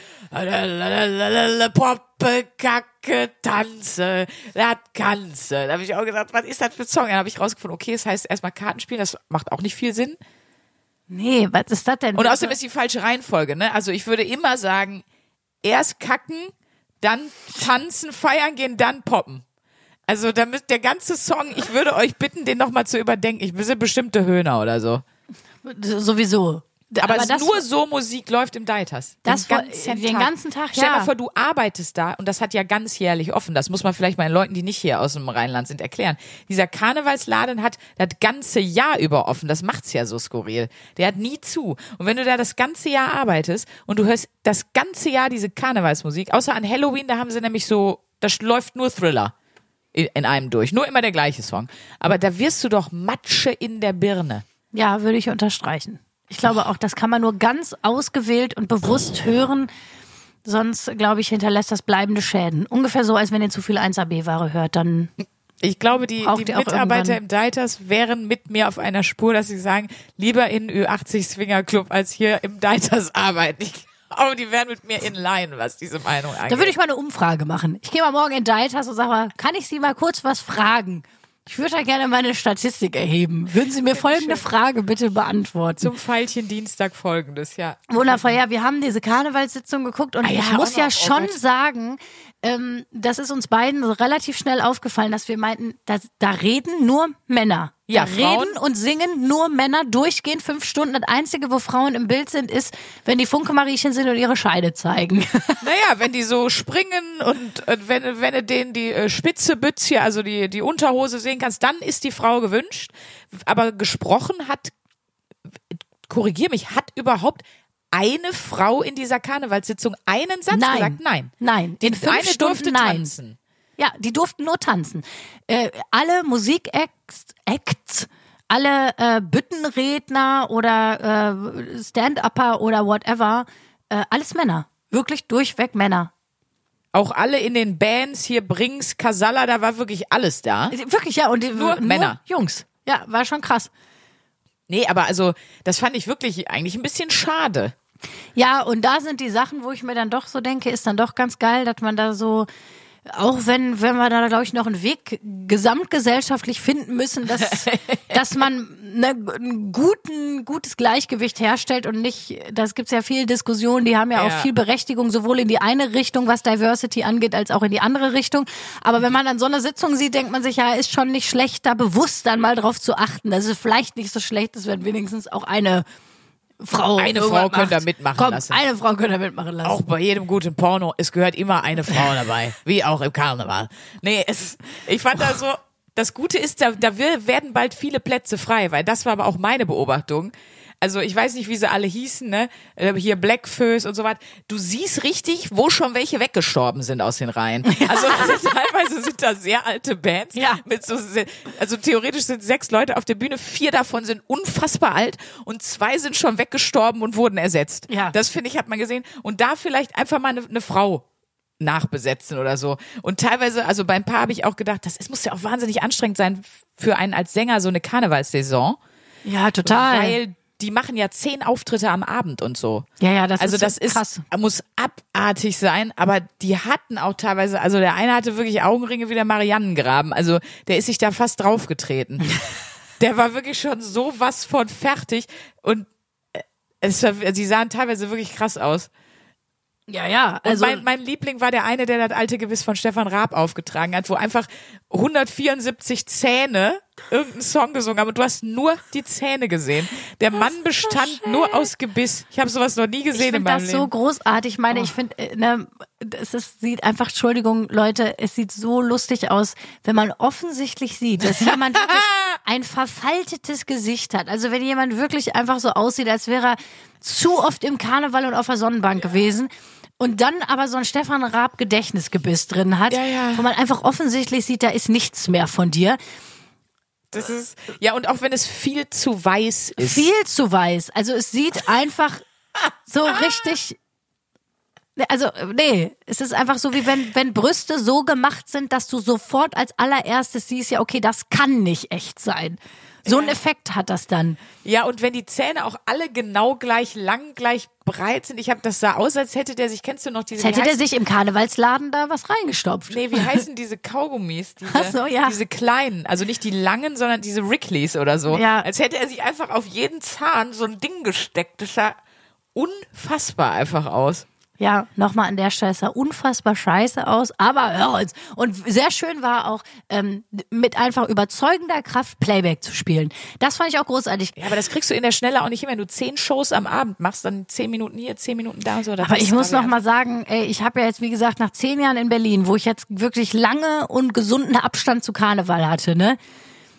Poppe, Kacke, Tanze, das Ganze. Da habe ich auch gedacht, was ist das für ein Song? Dann habe ich rausgefunden, okay, es heißt erstmal Kartenspielen, das macht auch nicht viel Sinn. Nee, was ist das denn? Und außerdem ist die falsche Reihenfolge, ne? Also ich würde immer sagen, erst kacken, dann tanzen, feiern gehen, dann poppen. Also damit der ganze Song, ich würde euch bitten, den nochmal zu überdenken. Ich sind bestimmte Höhner oder so. sowieso. Aber, es das, nur so Musik läuft im Deitas. Das den ganzen den Tag. ganzen Tag, Stell ja. mal vor, du arbeitest da und das hat ja ganzjährlich offen. Das muss man vielleicht meinen Leuten, die nicht hier aus dem Rheinland sind, erklären. Dieser Karnevalsladen hat das ganze Jahr über offen. Das macht's ja so skurril. Der hat nie zu. Und wenn du da das ganze Jahr arbeitest und du hörst das ganze Jahr diese Karnevalsmusik, außer an Halloween, da haben sie nämlich so, da läuft nur Thriller in in einem durch. Nur immer der gleiche Song. Aber da wirst du doch Matsche in der Birne. Ja, würde ich unterstreichen. Ich glaube auch, das kann man nur ganz ausgewählt und bewusst hören. Sonst, glaube ich, hinterlässt das bleibende Schäden. Ungefähr so, als wenn ihr zu viel 1AB-Ware hört. Dann Ich glaube, die, die Mitarbeiter im Deiters wären mit mir auf einer Spur, dass sie sagen, lieber in Ü80 Swinger Club als hier im Deiters arbeiten. Ich glaube, die wären mit mir in line, was diese Meinung angeht. Da würde ich mal eine Umfrage machen. Ich gehe mal morgen in Deitas und sage mal, kann ich Sie mal kurz was fragen? Ich würde da gerne meine Statistik erheben. Würden Sie mir folgende Frage bitte beantworten? zum Pfeilchen Dienstag folgendes, ja. Wundervoll, ja, wir haben diese Karnevalssitzung geguckt und Ah ja, ich muss ja. Oh schon sagen, ähm, das ist uns beiden relativ schnell aufgefallen, dass wir meinten, da, da reden nur Männer. Ja, da reden und singen nur Männer durchgehend fünf Stunden. Das Einzige, wo Frauen im Bild sind, ist, wenn die Funke-Mariechen sind und ihre Scheide zeigen. *laughs* Naja, wenn die so springen und äh, wenn, wenn du denen die äh, spitze Bützchen, also die, die Unterhose sehen kannst, dann ist die Frau gewünscht. Aber gesprochen hat, korrigier mich, hat überhaupt eine Frau in dieser Karnevalssitzung einen Satz Nein. gesagt? Nein. Nein. Die In fünf eine Stunden durfte nein. tanzen. Ja, die durften nur tanzen. Äh, alle Musikacts, Acts, alle äh, Büttenredner oder äh, Stand-Upper oder whatever, äh, alles Männer. Wirklich durchweg Männer. Auch alle in den Bands hier Brings, Casalla, da war wirklich alles da. Wirklich, ja. Und die, Nur Männer. Jungs. Ja, war schon krass. Nee, aber also, das fand ich wirklich eigentlich ein bisschen schade. Ja, und da sind die Sachen, wo ich mir dann doch so denke, ist dann doch ganz geil, dass man da so, auch wenn, wenn wir da, glaube ich, noch einen Weg gesamtgesellschaftlich finden müssen, dass, *laughs* dass man ne, ein guten, gutes Gleichgewicht herstellt und nicht, das gibt's ja viel Diskussionen, die haben ja, Ja. auch viel Berechtigung, sowohl in die eine Richtung, was Diversity angeht, als auch in die andere Richtung. Aber wenn man dann so eine Sitzung sieht, denkt man sich, ja, ist schon nicht schlecht, da bewusst dann mal drauf zu achten, dass es vielleicht nicht so schlecht ist, wenn wenigstens auch eine Frau. Eine Frau könnt ihr macht. mitmachen Komm, lassen. Eine Frau könnt ihr mitmachen lassen. Auch bei jedem guten Porno, es gehört immer eine Frau *laughs* dabei, wie auch im Karneval. Nee, es, ich fand da so, das Gute ist, da, da werden bald viele Plätze frei, weil das war aber auch meine Beobachtung. Also ich weiß nicht, wie sie alle hießen, ne? Äh, Hier Blackfoes und so weiter. Du siehst richtig, wo schon welche weggestorben sind aus den Reihen. *laughs* Also teilweise sind da sehr alte Bands. Ja. Mit so, also theoretisch sind sechs Leute auf der Bühne, vier davon sind unfassbar alt und zwei sind schon weggestorben und wurden ersetzt. Ja. Das finde ich, hat man gesehen. Und da vielleicht einfach mal eine, eine Frau nachbesetzen oder so. Und teilweise, also beim Paar habe ich auch gedacht, das ist, muss ja auch wahnsinnig anstrengend sein für einen als Sänger so eine Karnevalssaison, ja, total. weil die machen ja zehn Auftritte am Abend und so. ja, ja, das Also ist das so ist krass. muss abartig sein, aber die hatten auch teilweise, also der eine hatte wirklich Augenringe wie der Mariannengraben, also der ist sich da fast draufgetreten. *laughs* der war wirklich schon so was von fertig und äh, es war, sie sahen teilweise wirklich krass aus. Ja, ja. Und Also, mein, mein Liebling war der eine, der das alte Gewiss von Stefan Raab aufgetragen hat, wo einfach 174 Zähne irgendeinen Song gesungen haben und du hast nur die Zähne gesehen. Der Mann bestand nur aus Gebiss. Ich habe sowas noch nie ich gesehen in finde meinem das Leben. Oh. so großartig. Ich meine, ich finde, äh, ne, es ist, sieht einfach, Entschuldigung, Leute, es sieht so lustig aus, wenn man offensichtlich sieht, dass jemand wirklich *laughs* ein verfaltetes Gesicht hat. Also wenn jemand wirklich einfach so aussieht, als wäre er zu oft im Karneval und auf der Sonnenbank gewesen. Und dann aber so ein Stefan Raab Gedächtnisgebiss drin hat, Ja, ja. wo man einfach offensichtlich sieht, da ist nichts mehr von dir. Das ist, ja, und auch wenn es viel zu weiß ist. Viel zu weiß. Also es sieht einfach so *laughs* richtig. Also, nee, es ist einfach so, wie wenn, wenn Brüste so gemacht sind, dass du sofort als allererstes siehst, ja, okay, das kann nicht echt sein. So ein Effekt hat das dann. Ja, und wenn die Zähne auch alle genau gleich lang, gleich breit sind. Ich habe das sah aus, als hätte der sich, kennst du noch diese Jetzt hätte der sich im Karnevalsladen da was reingestopft. Nee, wie *laughs* heißen diese Kaugummis? Diese, Ach so, ja. diese kleinen, also nicht die langen, sondern diese Rickleys oder so. Ja. Als hätte er sich einfach auf jeden Zahn so ein Ding gesteckt. Das sah unfassbar einfach aus. Ja, nochmal an der Stelle, sah unfassbar scheiße aus, aber hör uns. Und sehr schön war auch, ähm, mit einfach überzeugender Kraft Playback zu spielen. Das fand ich auch großartig. Ja, aber das kriegst du in der Schnelle auch nicht hin, wenn du zehn Shows am Abend machst, dann zehn Minuten hier, zehn Minuten da so. Das Aber ich muss aber noch mal sagen, ey, ich habe ja jetzt wie gesagt nach zehn Jahren in Berlin, wo ich jetzt wirklich lange und gesunden Abstand zu Karneval hatte, ne?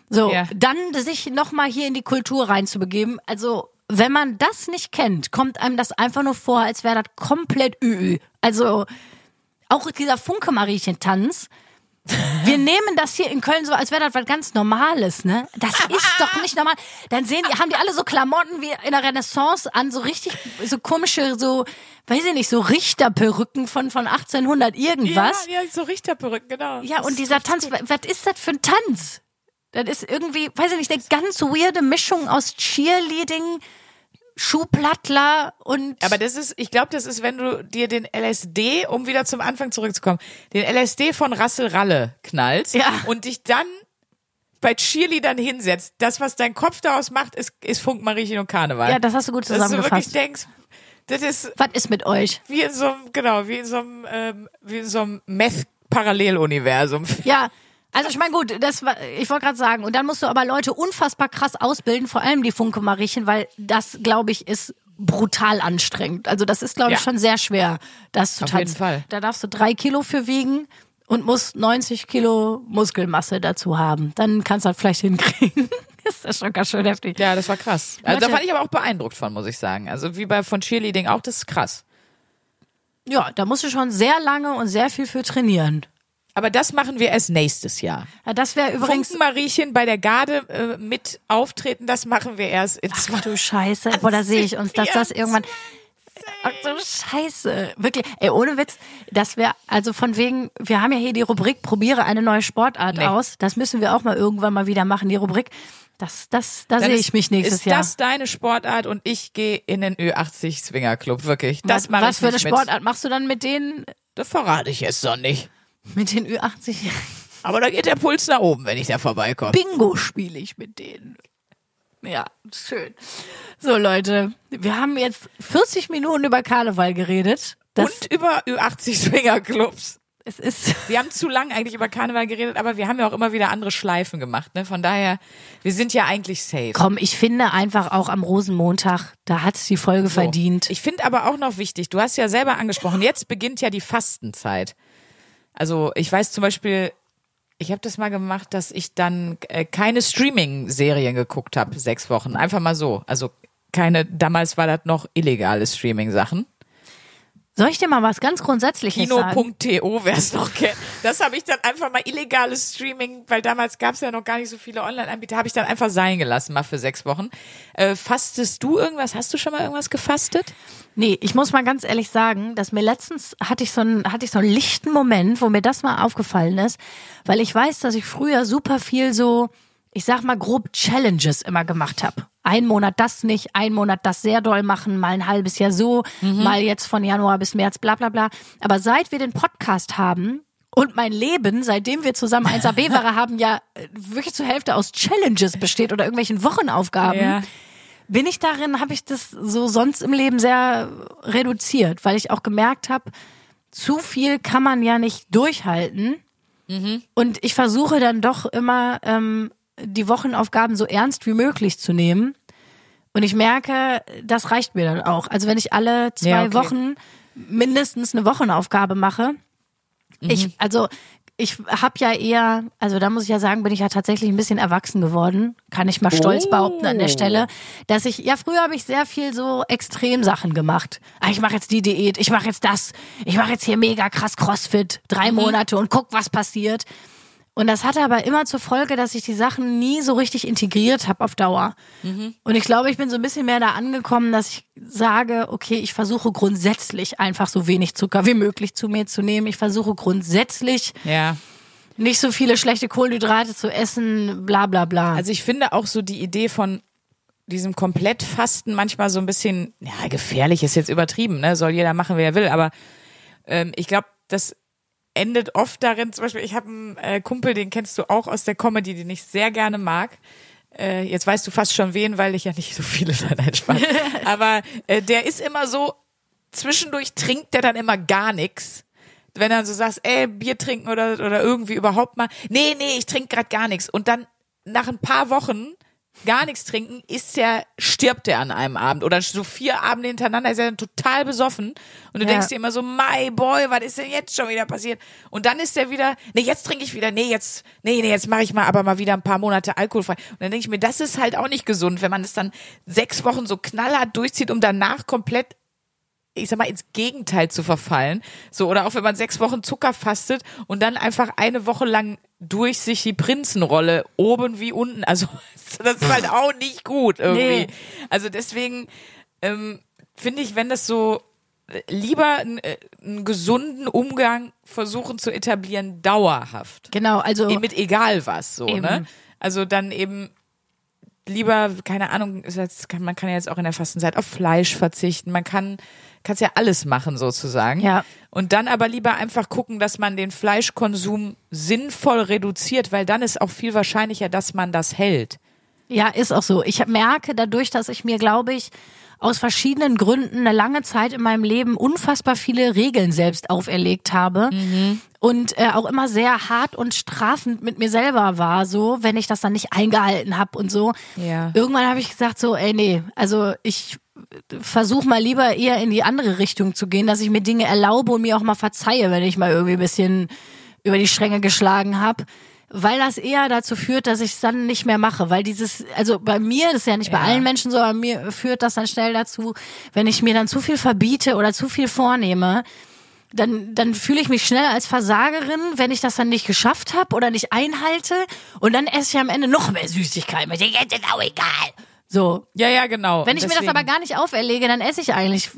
So, Ja. dann sich noch mal hier in die Kultur reinzubegeben. Also wenn man das nicht kennt, kommt einem das einfach nur vor, als wäre das komplett ü. Also auch dieser Funke-Mariechen-Tanz. Wir nehmen das hier in Köln so, als wäre das was ganz Normales, ne? Das ist doch nicht normal. Dann sehen die, haben die alle so Klamotten wie in der Renaissance an, so richtig, so komische, so, weiß ich nicht, so Richterperücken von, von 1800 irgendwas. Ja, ja, so Richterperücken, genau. Ja, und dieser Tanz, was ist das für ein Tanz? Das ist irgendwie, weiß ich nicht, eine ganz weirde Mischung aus Cheerleading, Schuhplattler und Aber das ist, ich glaube, das ist, wenn du dir den LSD, um wieder zum Anfang zurückzukommen, den LSD von Rassel Ralle knallst Ja. und dich dann bei Cheerleadern hinsetzt. Das, was dein Kopf daraus macht, ist, ist Funk, Mariechen und Karneval. ja, das hast du gut Dass du wirklich zusammengefasst. denkst, das ist Was ist mit euch? wie in so einem, genau, wie in so einem, ähm, wie in so einem Meth-Paralleluniversum. Ja, also ich meine gut, das war, ich wollte gerade sagen, und dann musst du aber Leute unfassbar krass ausbilden, vor allem die Funke Mariechen, weil das, glaube ich, ist brutal anstrengend. Also das ist, glaube ich, Ja. schon sehr schwer, das zu Auf tanzen. jeden Fall. Da darfst du drei Kilo für wiegen und musst 90 Kilo Muskelmasse dazu haben. Dann kannst du das vielleicht hinkriegen. *laughs* ist das schon ganz schön heftig. Ja, das war krass. Also da fand ich aber auch beeindruckt von, muss ich sagen. Also wie bei von Cheerleading auch, das ist krass. Ja, da musst du schon sehr lange und sehr viel für trainieren. Aber das machen wir erst nächstes Jahr. Ja, das wäre übrigens. Funken Mariechen bei der Garde äh, mit auftreten, das machen wir erst in Ach du Scheiße, boah, da sehe ich uns, dass das irgendwann. Ach du Scheiße, wirklich. Ey, ohne Witz, das wäre, also von wegen, wir haben ja hier die Rubrik, probiere eine neue Sportart Nee. aus. Das müssen wir auch mal irgendwann mal wieder machen, die Rubrik. Das, das, da sehe ist- ich mich nächstes ist Jahr. das deine Sportart und ich gehe in den Ö80 Swingerclub, wirklich. Das was mache was ich für eine Sportart machst du dann mit denen. Das verrate ich jetzt noch nicht. Mit den Ü80? Aber da geht der Puls nach oben, wenn ich da vorbeikomme. Bingo spiele ich mit denen. Ja, schön. So, Leute, wir haben jetzt 40 Minuten über Karneval geredet. Und über Ü80 Swingerclubs. Es ist. *laughs* Wir haben zu lang eigentlich über Karneval geredet, aber wir haben ja auch immer wieder andere Schleifen gemacht. Ne? Von daher, wir sind ja eigentlich safe. Komm, ich finde einfach auch am Rosenmontag, da hat's die Folge So. verdient. Ich finde aber auch noch wichtig, du hast ja selber angesprochen, jetzt beginnt ja die Fastenzeit. Also ich weiß zum Beispiel, ich habe das mal gemacht, dass ich dann äh, keine Streaming-Serien geguckt habe, sechs Wochen. Einfach mal so. Also keine, damals war das noch illegale Streaming-Sachen. Soll ich dir mal was ganz Grundsätzliches sagen? Kino.to, wer es noch kennt. Das habe ich dann einfach mal illegales Streaming, weil damals gab es ja noch gar nicht so viele Online-Anbieter, habe ich dann einfach sein gelassen, mal für sechs Wochen. Äh, fastest du irgendwas? Hast du schon mal irgendwas gefastet? Nee, ich muss mal ganz ehrlich sagen, dass mir letztens hatte ich so einen, hatte ich so einen lichten Moment, wo mir das mal aufgefallen ist, weil ich weiß, dass ich früher super viel so, ich sag mal grob Challenges immer gemacht habe. Ein Monat das nicht, ein Monat das sehr doll machen, mal ein halbes Jahr so, mal jetzt von Januar bis März, bla bla bla. Aber seit wir den Podcast haben und mein Leben, seitdem wir zusammen 1AB-Ware *laughs* haben, ja wirklich zur Hälfte aus Challenges besteht oder irgendwelchen Wochenaufgaben, bin ich darin, habe ich das so sonst im Leben sehr reduziert, weil ich auch gemerkt habe, zu viel kann man ja nicht durchhalten. Und ich versuche dann doch immer ähm, die Wochenaufgaben so ernst wie möglich zu nehmen. Und ich merke, das reicht mir dann auch. Also wenn ich alle zwei Ja, okay. Wochen mindestens eine Wochenaufgabe mache, ich, also ich habe ja eher, also da muss ich ja sagen, bin ich ja tatsächlich ein bisschen erwachsen geworden, kann ich mal stolz Oh. behaupten an der Stelle, dass ich, ja früher habe ich sehr viel so Extremsachen gemacht. Ah, ich mache jetzt die Diät, ich mache jetzt das, ich mache jetzt hier mega krass Crossfit, drei Monate und guck, was passiert. Und das hatte aber immer zur Folge, dass ich die Sachen nie so richtig integriert habe auf Dauer. Und ich glaube, ich bin so ein bisschen mehr da angekommen, dass ich sage, okay, ich versuche grundsätzlich einfach so wenig Zucker wie möglich zu mir zu nehmen. Ich versuche grundsätzlich Ja. nicht so viele schlechte Kohlenhydrate zu essen, bla bla bla. Also ich finde auch so die Idee von diesem Komplettfasten manchmal so ein bisschen, ja, gefährlich ist jetzt übertrieben, ne? Soll jeder machen, wie er will, aber ähm, ich glaube, das endet oft darin, zum Beispiel, ich habe einen äh, Kumpel, den kennst du auch aus der Comedy, den ich sehr gerne mag. Äh, jetzt weißt du fast schon wen, weil ich ja nicht so viele *laughs* nein, Spaß. *laughs* Aber äh, der ist immer so, zwischendurch trinkt der dann immer gar nichts. Wenn er so sagst, ey, Bier trinken oder, oder irgendwie überhaupt mal, nee, nee, ich trinke gerade gar nichts. Und dann nach ein paar Wochen gar nichts trinken, ist der, stirbt der an einem Abend. Oder so vier Abende hintereinander ist er dann total besoffen. Und du Ja. denkst dir immer so, my boy, was ist denn jetzt schon wieder passiert? Und dann ist der wieder, nee, jetzt trinke ich wieder, nee, jetzt, nee, nee, jetzt mache ich mal aber mal wieder ein paar Monate alkoholfrei. Und dann denke ich mir, das ist halt auch nicht gesund, wenn man es dann sechs Wochen so knallhart durchzieht, um danach komplett ich sag mal, ins Gegenteil zu verfallen. So, oder auch wenn man sechs Wochen Zucker fastet und dann einfach eine Woche lang durch sich die Prinzenrolle oben wie unten. Also, *laughs* das ist halt auch nicht gut irgendwie. Nee. Also deswegen ähm, finde ich, wenn das so äh, lieber einen, äh, einen gesunden Umgang versuchen zu etablieren, dauerhaft. genau, also Mit egal was, so, Eben. ne? Also dann eben lieber, keine Ahnung, man kann ja jetzt auch in der Fastenzeit auf Fleisch verzichten. Man kann, kann's ja alles machen sozusagen. Ja. Und dann aber lieber einfach gucken, dass man den Fleischkonsum sinnvoll reduziert, weil dann ist auch viel wahrscheinlicher, dass man das hält. Ja, ist auch so. Ich merke dadurch, dass ich mir, glaube ich, aus verschiedenen Gründen eine lange Zeit in meinem Leben unfassbar viele Regeln selbst auferlegt habe und äh, auch immer sehr hart und strafend mit mir selber war, so wenn ich das dann nicht eingehalten habe und so. Ja. Irgendwann habe ich gesagt so, ey nee, also ich versuche mal lieber eher in die andere Richtung zu gehen, dass ich mir Dinge erlaube und mir auch mal verzeihe, wenn ich mal irgendwie ein bisschen über die Stränge geschlagen habe. Weil das eher dazu führt, dass ich es dann nicht mehr mache. Weil dieses, also bei mir, das ist ja nicht bei Ja. allen Menschen so, aber mir führt das dann schnell dazu, wenn ich mir dann zu viel verbiete oder zu viel vornehme, dann, dann fühle ich mich schnell als Versagerin, wenn ich das dann nicht geschafft habe oder nicht einhalte. Und dann esse ich am Ende noch mehr Süßigkeiten. Ich denke, jetzt ist auch egal. So. Ja, ja, genau. Wenn ich mir das aber gar nicht auferlege, dann esse ich eigentlich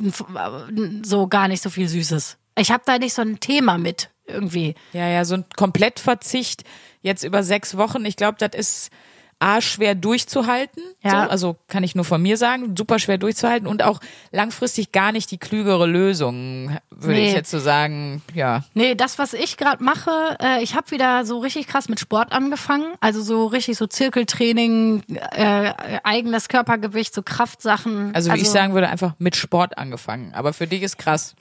so gar nicht so viel Süßes. Ich habe da nicht so ein Thema mit irgendwie. Ja, ja, so ein Komplettverzicht jetzt über sechs Wochen. Ich glaube, das ist A, schwer durchzuhalten. Ja. So, also kann ich nur von mir sagen, super schwer durchzuhalten und auch langfristig gar nicht die klügere Lösung, würde Nee. ich jetzt so sagen. Ja. Nee, das, was ich gerade mache, äh, ich habe wieder so richtig krass mit Sport angefangen. Also so richtig so Zirkeltraining, äh, eigenes Körpergewicht, so Kraftsachen. Also wie ich sagen würde, einfach mit Sport angefangen. Aber für dich ist krass.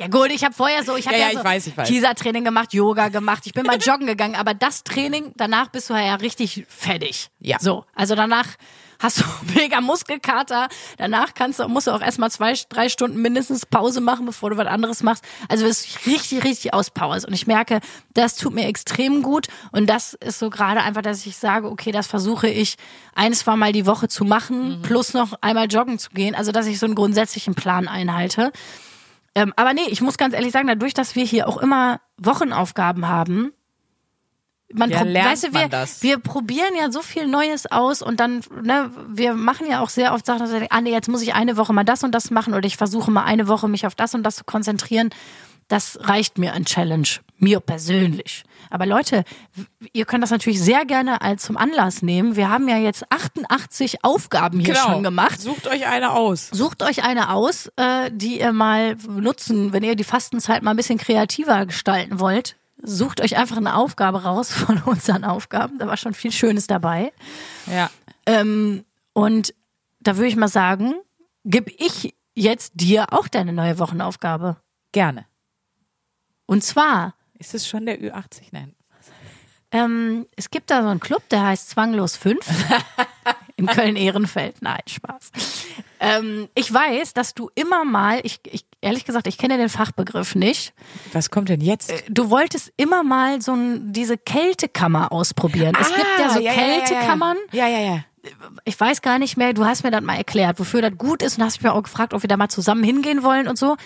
Ja gut, ich habe vorher so, ich habe Ja, ja, ja, so ich weiß, ich weiß. Teaser-Training gemacht, Yoga gemacht, ich bin mal joggen gegangen, aber das Training, danach bist du ja richtig fertig. Ja. So, also danach hast du *laughs* mega Muskelkater, danach kannst du, musst du auch erstmal zwei, drei Stunden mindestens Pause machen, bevor du was anderes machst. Also du bist richtig, richtig auspowerst und ich merke, das tut mir extrem gut und das ist so gerade einfach, dass ich sage, okay, das versuche ich ein, zwei Mal die Woche zu machen, Mhm. plus noch einmal joggen zu gehen, also dass ich so einen grundsätzlichen Plan einhalte. Ähm, aber nee, ich muss ganz ehrlich sagen, dadurch, dass wir hier auch immer Wochenaufgaben haben, man Ja, lernt weißt du, man wir, das. wir probieren ja so viel Neues aus und dann, ne, wir machen ja auch sehr oft Sachen, dass wir denken, ah nee, jetzt muss ich eine Woche mal das und das machen oder ich versuche mal eine Woche mich auf das und das zu konzentrieren. Das reicht mir an Challenge, mir persönlich. Aber Leute, ihr könnt das natürlich sehr gerne als zum Anlass nehmen. Wir haben ja jetzt 88 Aufgaben hier Genau. schon gemacht. Sucht euch eine aus. Sucht euch eine aus, äh, die ihr mal nutzen, wenn ihr die Fastenzeit mal ein bisschen kreativer gestalten wollt. Sucht euch einfach eine Aufgabe raus *laughs* von unseren Aufgaben. Da war schon viel Schönes dabei. Ja. Ähm, und da würde ich mal sagen, gib ich jetzt dir auch deine neue Wochenaufgabe. Gerne. Und zwar, Ist es schon der Ü80? Nein. ähm, es gibt da so einen Club, der heißt Zwanglos 5 *laughs* in Köln-Ehrenfeld. Nein, Spaß. Ähm, ich weiß, dass du immer mal, ich, ich ehrlich gesagt, ich kenne den Fachbegriff nicht. Was kommt denn jetzt? Du wolltest immer mal so ein, diese Kältekammer ausprobieren. Es gibt ja so Ah, Kältekammern. Ja, ja, ja. Ich weiß gar nicht mehr, du hast mir das mal erklärt, wofür das gut ist und hast mich auch gefragt, ob wir da mal zusammen hingehen wollen und so.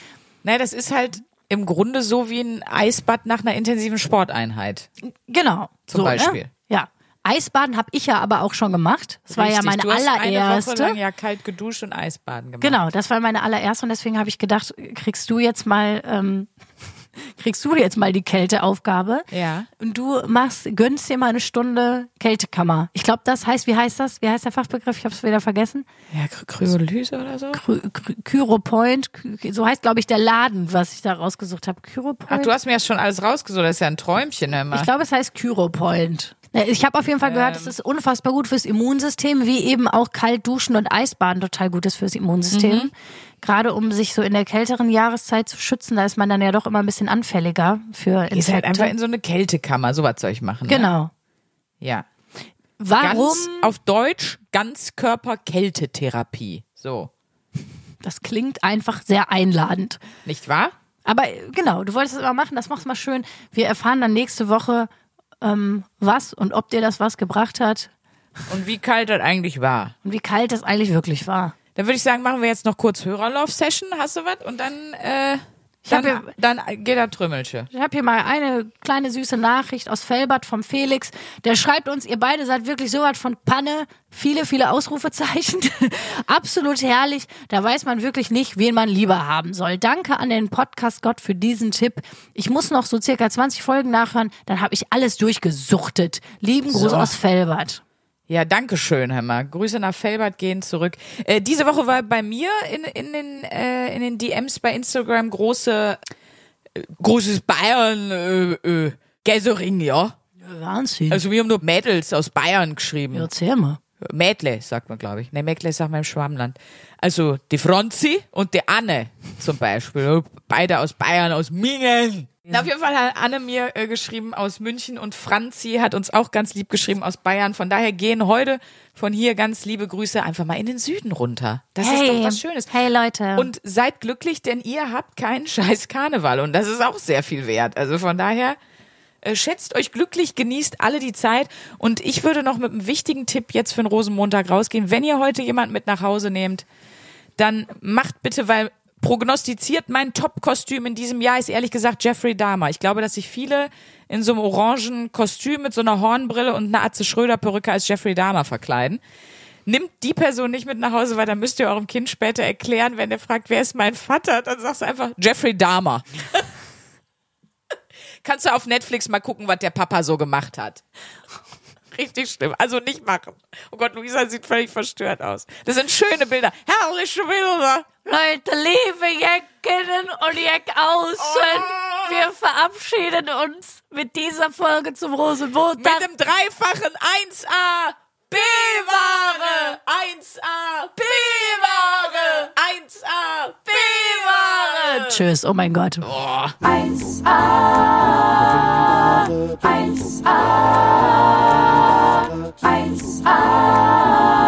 Nein, das ist halt im Grunde so wie ein Eisbad nach einer intensiven Sporteinheit. Genau. Zum so, Beispiel. Ne? Ja. Eisbaden habe ich ja aber auch schon gemacht. Das war ja Richtig, meine du hast Eine Woche allererste. lang ja kalt geduscht und Eisbaden gemacht. Genau, das war meine allererste und deswegen habe ich gedacht, kriegst du jetzt mal, ähm, kriegst du jetzt mal die Kälteaufgabe. Ja. Und du machst, gönnst dir mal eine Stunde Kältekammer. Ich glaube, das heißt, wie heißt das? Wie heißt der Fachbegriff? Ich habe es wieder vergessen. Ja, Kry- Kryolyse oder so? Kyropoint, Ky- so heißt, glaube ich, der Laden, was ich da rausgesucht habe. Kyropoint. Ach, du hast mir das schon alles rausgesucht. Das ist ja ein Träumchen immer. Ich glaube, es heißt Kyropoint. Ich habe auf jeden Fall gehört, es ist unfassbar gut fürs Immunsystem, wie eben auch kalt duschen und Eisbaden total gut ist fürs Immunsystem. Mhm. Gerade um sich so in der kälteren Jahreszeit zu schützen, da ist man dann ja doch immer ein bisschen anfälliger für Infekte. Ist halt einfach in so eine Kältekammer. Sowas soll ich machen. Ne? genau. Ja. Warum? Ganz auf Deutsch Ganzkörper-Kältetherapie. So. Das klingt einfach sehr einladend. Nicht wahr? Aber äh, genau, du wolltest es immer machen, das machst mal schön. Wir erfahren dann nächste Woche, ähm, was und ob dir das was gebracht hat Und wie kalt das eigentlich war. und wie kalt das eigentlich wirklich war. Dann würde ich sagen, machen wir jetzt noch kurz Hörerlauf-Session. Hast du was? Und dann, äh, hab dann, ja- dann geht das Trümmelche. Ich habe hier mal eine kleine süße Nachricht aus Felbert vom Felix. Der schreibt uns, ihr beide seid wirklich so was von Panne. Viele, viele Ausrufezeichen. *laughs* Absolut herrlich. Da weiß man wirklich nicht, wen man lieber haben soll. Danke an den Podcast Gott für diesen Tipp. Ich muss noch so circa 20 Folgen nachhören. Dann habe ich alles durchgesuchtet. Lieben Gruß So. aus Felbert. Ja, danke schön, mal. Grüße nach Felbert gehen zurück. Äh, diese Woche war bei mir in, in, den, äh, in den DMs bei Instagram große, äh, großes Bayern, äh, äh, Gäsering, ja. Wahnsinn. Also wir haben nur Mädels aus Bayern geschrieben. Erzähl mal. Mädle, sagt man, glaube ich. Ne, Mädle sagt man im Schwammland. Also die Franzi und die Anne zum Beispiel. Beide aus Bayern, aus Mingen. Na, auf jeden Fall hat Anne mir äh, geschrieben aus München und Franzi hat uns auch ganz lieb geschrieben aus Bayern. Von daher gehen heute von hier ganz liebe Grüße einfach mal in den Süden runter. Das ist doch was Schönes. Hey Leute. Und seid glücklich, denn ihr habt keinen scheiß Karneval und das ist auch sehr viel wert. Also von daher äh, schätzt euch glücklich, genießt alle die Zeit und ich würde noch mit einem wichtigen Tipp jetzt für den Rosenmontag rausgehen. Wenn ihr heute jemand mit nach Hause nehmt, dann macht bitte, weil prognostiziert mein Top-Kostüm in diesem Jahr ist ehrlich gesagt Jeffrey Dahmer. Ich glaube, dass sich viele in so einem orangen Kostüm mit so einer Hornbrille und einer Atze Schröder Perücke als Jeffrey Dahmer verkleiden. Nimmt die Person nicht mit nach Hause, weil dann müsst ihr eurem Kind später erklären, wenn der fragt, wer ist mein Vater, dann sagst du einfach Jeffrey Dahmer. *laughs* Kannst du auf Netflix mal gucken, was der Papa so gemacht hat. Richtig schlimm. Also nicht machen. Oh Gott, Luisa sieht völlig verstört aus. Das sind schöne Bilder. Herrliche Bilder. Leute, liebe Jeckinnen und Jeckaußen, Oh. wir verabschieden uns mit dieser Folge zum Mit Rosenmontag. dem dreifachen 1A B-Ware. 1A B-Ware. 1A B-Ware. Tschüss. Oh mein Gott. 1a, 1a, 1a.